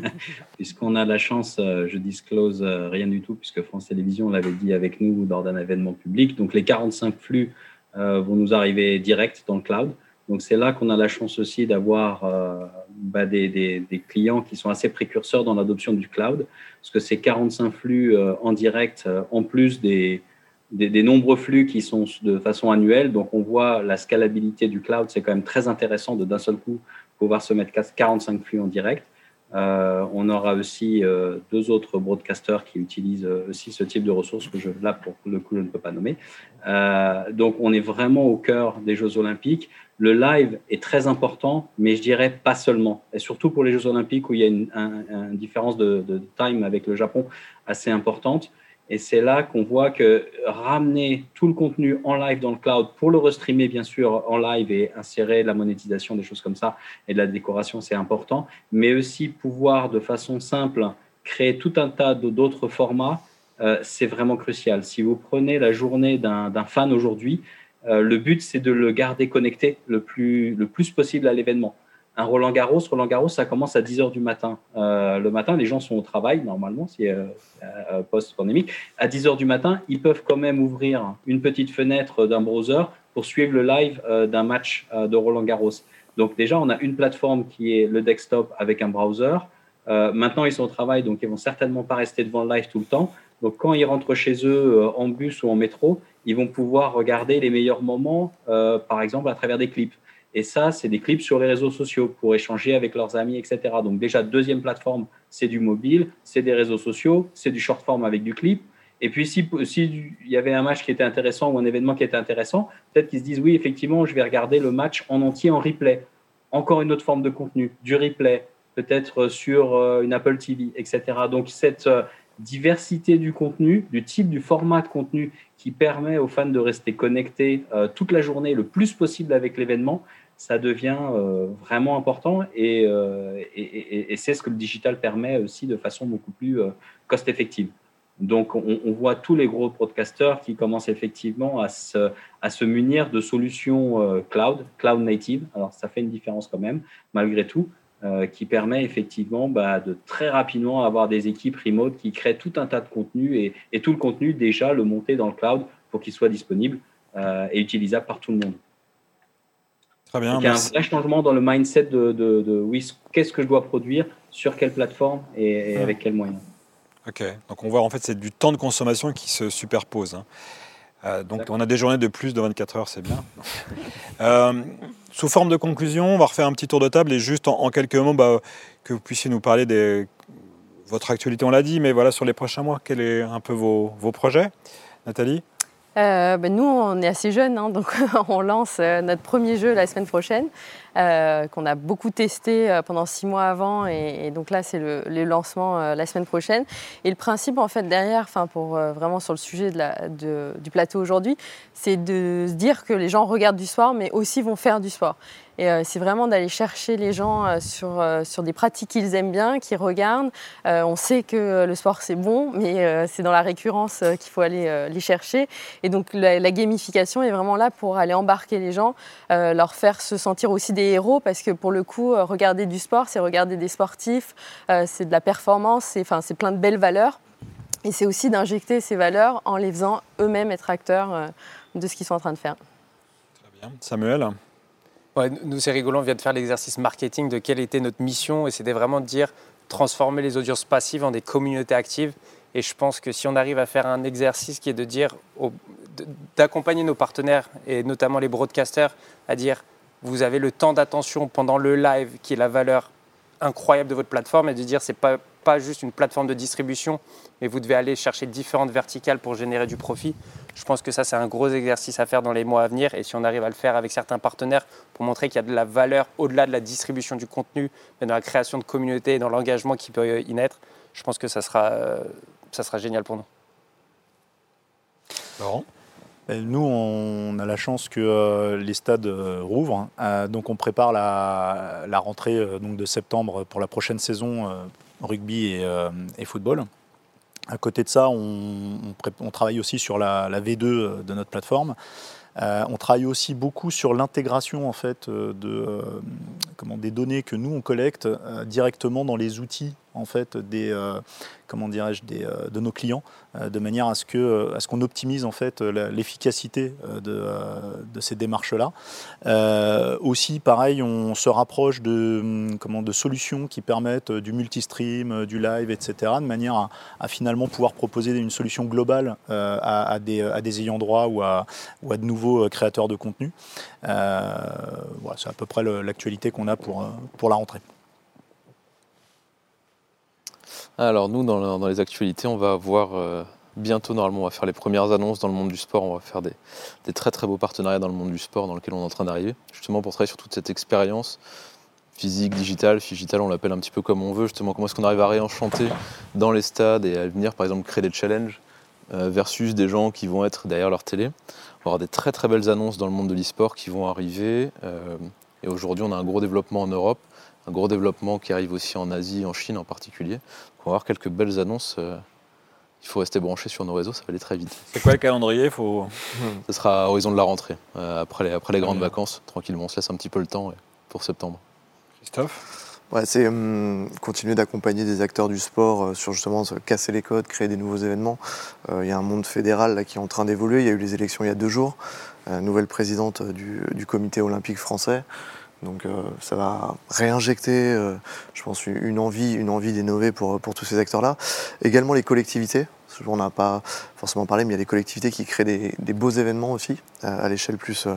puisqu'on a la chance, je disclose rien du tout, puisque France Télévisions l'avait dit avec nous lors d'un événement public. Donc, les 45 flux vont nous arriver direct dans le cloud. Donc c'est là qu'on a la chance aussi d'avoir euh, bah, des, clients qui sont assez précurseurs dans l'adoption du cloud, parce que c'est 45 flux euh, en direct, euh, en plus des, des, nombreux flux qui sont de façon annuelle. Donc on voit la scalabilité du cloud, c'est quand même très intéressant de d'un seul coup pouvoir se mettre 45 flux en direct. On aura aussi deux autres broadcasters qui utilisent aussi ce type de ressources que je, là, pour le coup, je ne peux pas nommer. donc, on est vraiment au cœur des Jeux Olympiques. Le live est très important, mais je dirais pas seulement. Et surtout pour les Jeux Olympiques où il y a une, différence de, time avec le Japon assez importante. Et c'est là qu'on voit que ramener tout le contenu en live dans le cloud pour le restreamer, bien sûr, en live et insérer la monétisation, des choses comme ça, et de la décoration, c'est important. Mais aussi pouvoir de façon simple créer tout un tas d'autres formats, euh, c'est vraiment crucial. Si vous prenez la journée d'un fan aujourd'hui, euh, le but, c'est de le garder connecté le plus, le plus possible à l'événement un Roland Garros, Roland Garros, ça commence à 10 heures du matin. Euh, le matin, les gens sont au travail, normalement, si euh, euh, post-pandémique. À 10 heures du matin, ils peuvent quand même ouvrir une petite fenêtre d'un browser pour suivre le live d'un match de Roland Garros. Donc déjà, on a une plateforme qui est le desktop avec un browser. maintenant, ils sont au travail, donc ils vont certainement pas rester devant le live tout le temps. Donc quand ils rentrent chez eux en bus ou en métro, ils vont pouvoir regarder les meilleurs moments, par exemple, à travers des clips. Et ça, c'est des clips sur les réseaux sociaux pour échanger avec leurs amis, etc. Donc déjà, deuxième plateforme, c'est du mobile, c'est des réseaux sociaux, c'est du short form avec du clip. Et puis, s'il si y avait un match qui était intéressant ou un événement qui était intéressant, peut-être qu'ils se disent, oui, effectivement, je vais regarder le match en entier en replay. Encore une autre forme de contenu, du replay, peut-être sur euh, une Apple TV, etc. Donc, cette euh, diversité du contenu, du type, du format de contenu qui permet aux fans de rester connectés euh, toute la journée le plus possible avec l'événement, ça devient euh, vraiment important euh, et, c'est ce que le digital permet aussi de façon beaucoup plus cost-effective. Donc, on, voit tous les gros broadcasters qui commencent effectivement à se munir de solutions cloud, cloud native. Alors, ça fait une différence quand même, malgré tout, qui permet effectivement bah, de très rapidement avoir des équipes remote qui créent tout un tas de contenu et, et tout le contenu déjà le monter dans le cloud pour qu'il soit disponible et utilisable par tout le monde. Très bien. il y a un vrai changement dans le mindset de, de, oui, qu'est-ce que je dois produire, sur quelle plateforme et, ah. avec quels moyens. Ok, donc on voit en fait c'est du temps de consommation qui se superpose. Hein. Euh, donc on a des journées de plus de 24 heures, c'est bien. Euh, sous forme de conclusion, on va refaire un petit tour de table et juste en, quelques mots bah, que vous puissiez nous parler de votre actualité, on l'a dit, mais voilà sur les prochains mois, quels sont un peu vos, vos projets? Nathalie? Euh, ben nous, on est assez jeunes, hein, donc on lance notre premier jeu la semaine prochaine, euh, qu'on a beaucoup testé pendant six mois avant, et, donc là, c'est le, lancement la semaine prochaine. Et le principe, en fait, derrière, enfin, pour vraiment sur le sujet du plateau aujourd'hui, c'est de se dire que les gens regardent du sport, mais aussi vont faire du sport. Et euh, c'est vraiment d'aller chercher les gens euh, sur, euh, sur des pratiques qu'ils aiment bien, qu'ils regardent. on sait que le sport c'est bon, mais c'est dans la récurrence qu'il faut aller les chercher. Et donc la, gamification est vraiment là pour aller embarquer les gens, leur faire se sentir aussi des héros, parce que pour le coup, regarder du sport, c'est regarder des sportifs, c'est de la performance, c'est enfin, plein de belles valeurs. Et c'est aussi d'injecter ces valeurs en les faisant eux-mêmes être acteurs de ce qu'ils sont en train de faire. Très bien. Samuel? Nous, c'est rigolo, on vient de faire l'exercice marketing de quelle était notre mission et c'était vraiment de dire transformer les audiences passives en des communautés actives. Et je pense que si on arrive à faire un exercice qui est de dire, d'accompagner nos partenaires et notamment les broadcasters à dire vous avez le temps d'attention pendant le live qui est la valeur incroyable de votre plateforme et de dire c'est pas pas juste une plateforme de distribution, mais vous devez aller chercher différentes verticales pour générer du profit. Je pense que ça, c'est un gros exercice à faire dans les mois à venir. Et si on arrive à le faire avec certains partenaires pour montrer qu'il y a de la valeur au-delà de la distribution du contenu, mais dans la création de communautés et dans l'engagement qui peut y naître, je pense que ça sera, euh, ça sera génial pour nous. Laurent? Nous, on a la chance que euh, les stades euh, rouvrent. Hein. donc, on prépare la, rentrée donc de septembre pour la prochaine saison rugby euh, et, football. À côté de ça, on, travaille aussi sur la, V2 euh, de notre plateforme. Euh, on travaille aussi beaucoup sur l'intégration en fait de comment, des données que nous on collecte directement dans les outils en fait des comment dirais-je, euh, de nos clients, euh, de manière à ce euh, qu'on optimise en fait l'efficacité de, ces démarches-là. aussi, pareil, on se rapproche de, hum, comment, de solutions qui permettent du multistream, du live, etc., de manière à, finalement pouvoir proposer une solution globale à, des, à, ayants droit ou à, de nouveaux créateurs de contenu. c'est à peu près l'actualité qu'on a pour, pour la rentrée. Alors nous, dans, les actualités, on va avoir euh, bientôt, normalement, on va faire les premières annonces dans le monde du sport. On va faire des, très très beaux partenariats dans le monde du sport dans lequel on est en train d'arriver, justement pour travailler sur toute cette expérience physique, digitale. Digital, on l'appelle un petit peu comme on veut, justement comment est-ce qu'on arrive à réenchanter dans les stades et à venir, par exemple, créer des challenges euh, versus des gens qui vont être derrière leur télé. On va avoir des très très belles annonces dans le monde de l'e-sport qui vont arriver. Euh, et aujourd'hui, on a un gros développement en Europe, un gros développement qui arrive aussi en Asie, en Chine en particulier. on va avoir quelques belles annonces. Euh, il faut rester branché sur nos réseaux, ça va aller très vite. C'est quoi le calendrier? Faut... Ce sera à horizon de la rentrée, après les, après les grandes vacances, tranquillement. On se laisse un petit peu le temps pour septembre. Christophe? Ouais, C'est hum, continuer d'accompagner des acteurs du sport euh, sur justement casser les codes, créer des nouveaux événements. Euh, il y a un monde fédéral là, qui est en train d'évoluer. Il y a eu les élections il y a deux jours. Euh, nouvelle présidente du, du, comité olympique français. Donc ça va réinjecter, je pense, une envie, une envie d'innover pour, pour tous ces acteurs-là. Également les collectivités. On n'a pas forcément parlé, mais il y a des collectivités qui créent des, beaux événements aussi, à l'échelle plus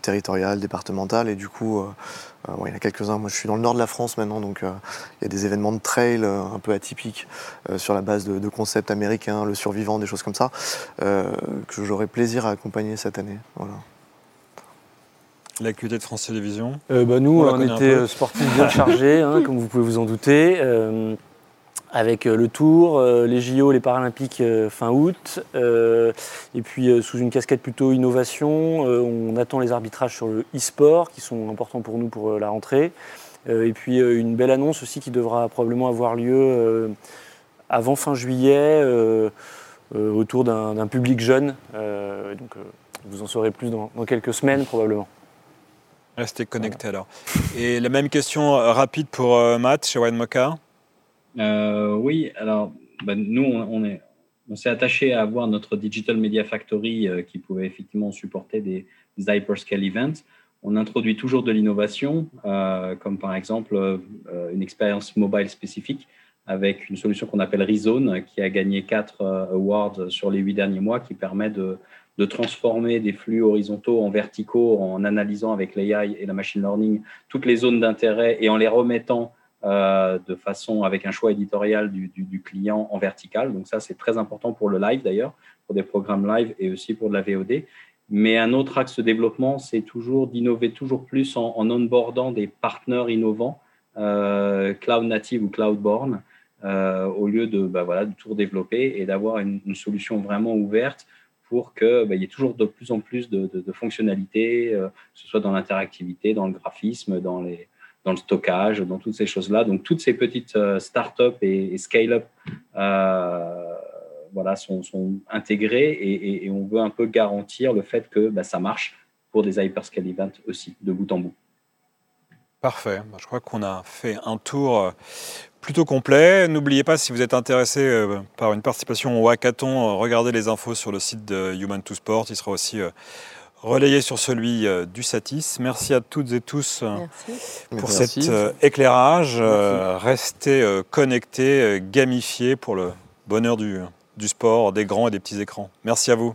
territoriale, départementale. Et du coup, euh, il y en a quelques-uns. Moi, je suis dans le nord de la France maintenant, donc euh, il y a des événements de trail euh, un peu atypiques sur la base de, concepts américains, le survivant, des choses comme ça, que j'aurai plaisir à accompagner cette année. Voilà. L'actualité de France Télévisions. Bah, Nous, on, était sportifs bien chargés, hein, comme vous pouvez vous en douter avec euh, le Tour, euh, les JO, les Paralympiques euh, fin août, et puis sous une casquette plutôt innovation, on attend les arbitrages sur le e-sport qui sont importants pour nous pour la rentrée, et puis une belle annonce aussi qui devra probablement avoir lieu avant fin juillet autour d'un public jeune, donc vous en saurez plus dans, quelques semaines probablement. Restez connectés alors. Et la même question rapide pour Matt chez Wine Mocha. Euh, oui, alors ben, nous, on, est, on s'est attaché à avoir notre Digital Media Factory euh, qui pouvait effectivement supporter des, des, hyperscale events. On introduit toujours de l'innovation, euh, comme par exemple une expérience mobile spécifique avec une solution qu'on appelle Rezone, qui a gagné quatre awards sur les huit derniers mois, qui permet de, de transformer des flux horizontaux en verticaux en analysant avec l'AI et la machine learning toutes les zones d'intérêt et en les remettant euh, de façon avec un choix éditorial du, client en vertical. Donc ça, c'est très important pour le live d'ailleurs, pour des programmes live et aussi pour de la VOD. Mais un autre axe de développement, c'est toujours d'innover toujours plus en, onboardant des partenaires innovants, euh, cloud native ou cloud born, euh, au lieu de, bah, voilà, de tout développer et d'avoir une, solution vraiment ouverte pour qu'il bah, y ait toujours de plus en plus de, fonctionnalités, que ce soit dans l'interactivité, dans le graphisme, dans le stockage, dans toutes ces choses-là. Donc, toutes ces petites euh, startups et, scale-up euh, voilà, sont, intégrées et, et, on veut un peu garantir le fait que bah, ça marche pour des hyperscale events aussi, de bout en bout. Parfait. Bah, je crois qu'on a fait un tour euh, plutôt complet. N'oubliez pas, si vous êtes intéressé par une participation au hackathon, regardez les infos sur le site de Human to Sport. Il sera aussi relayé sur celui euh, du Satis. Merci à toutes et tous euh, pour cet euh, éclairage. Restez connectés, gamifiés pour le bonheur du, du sport, des grands et des petits écrans. Merci à vous.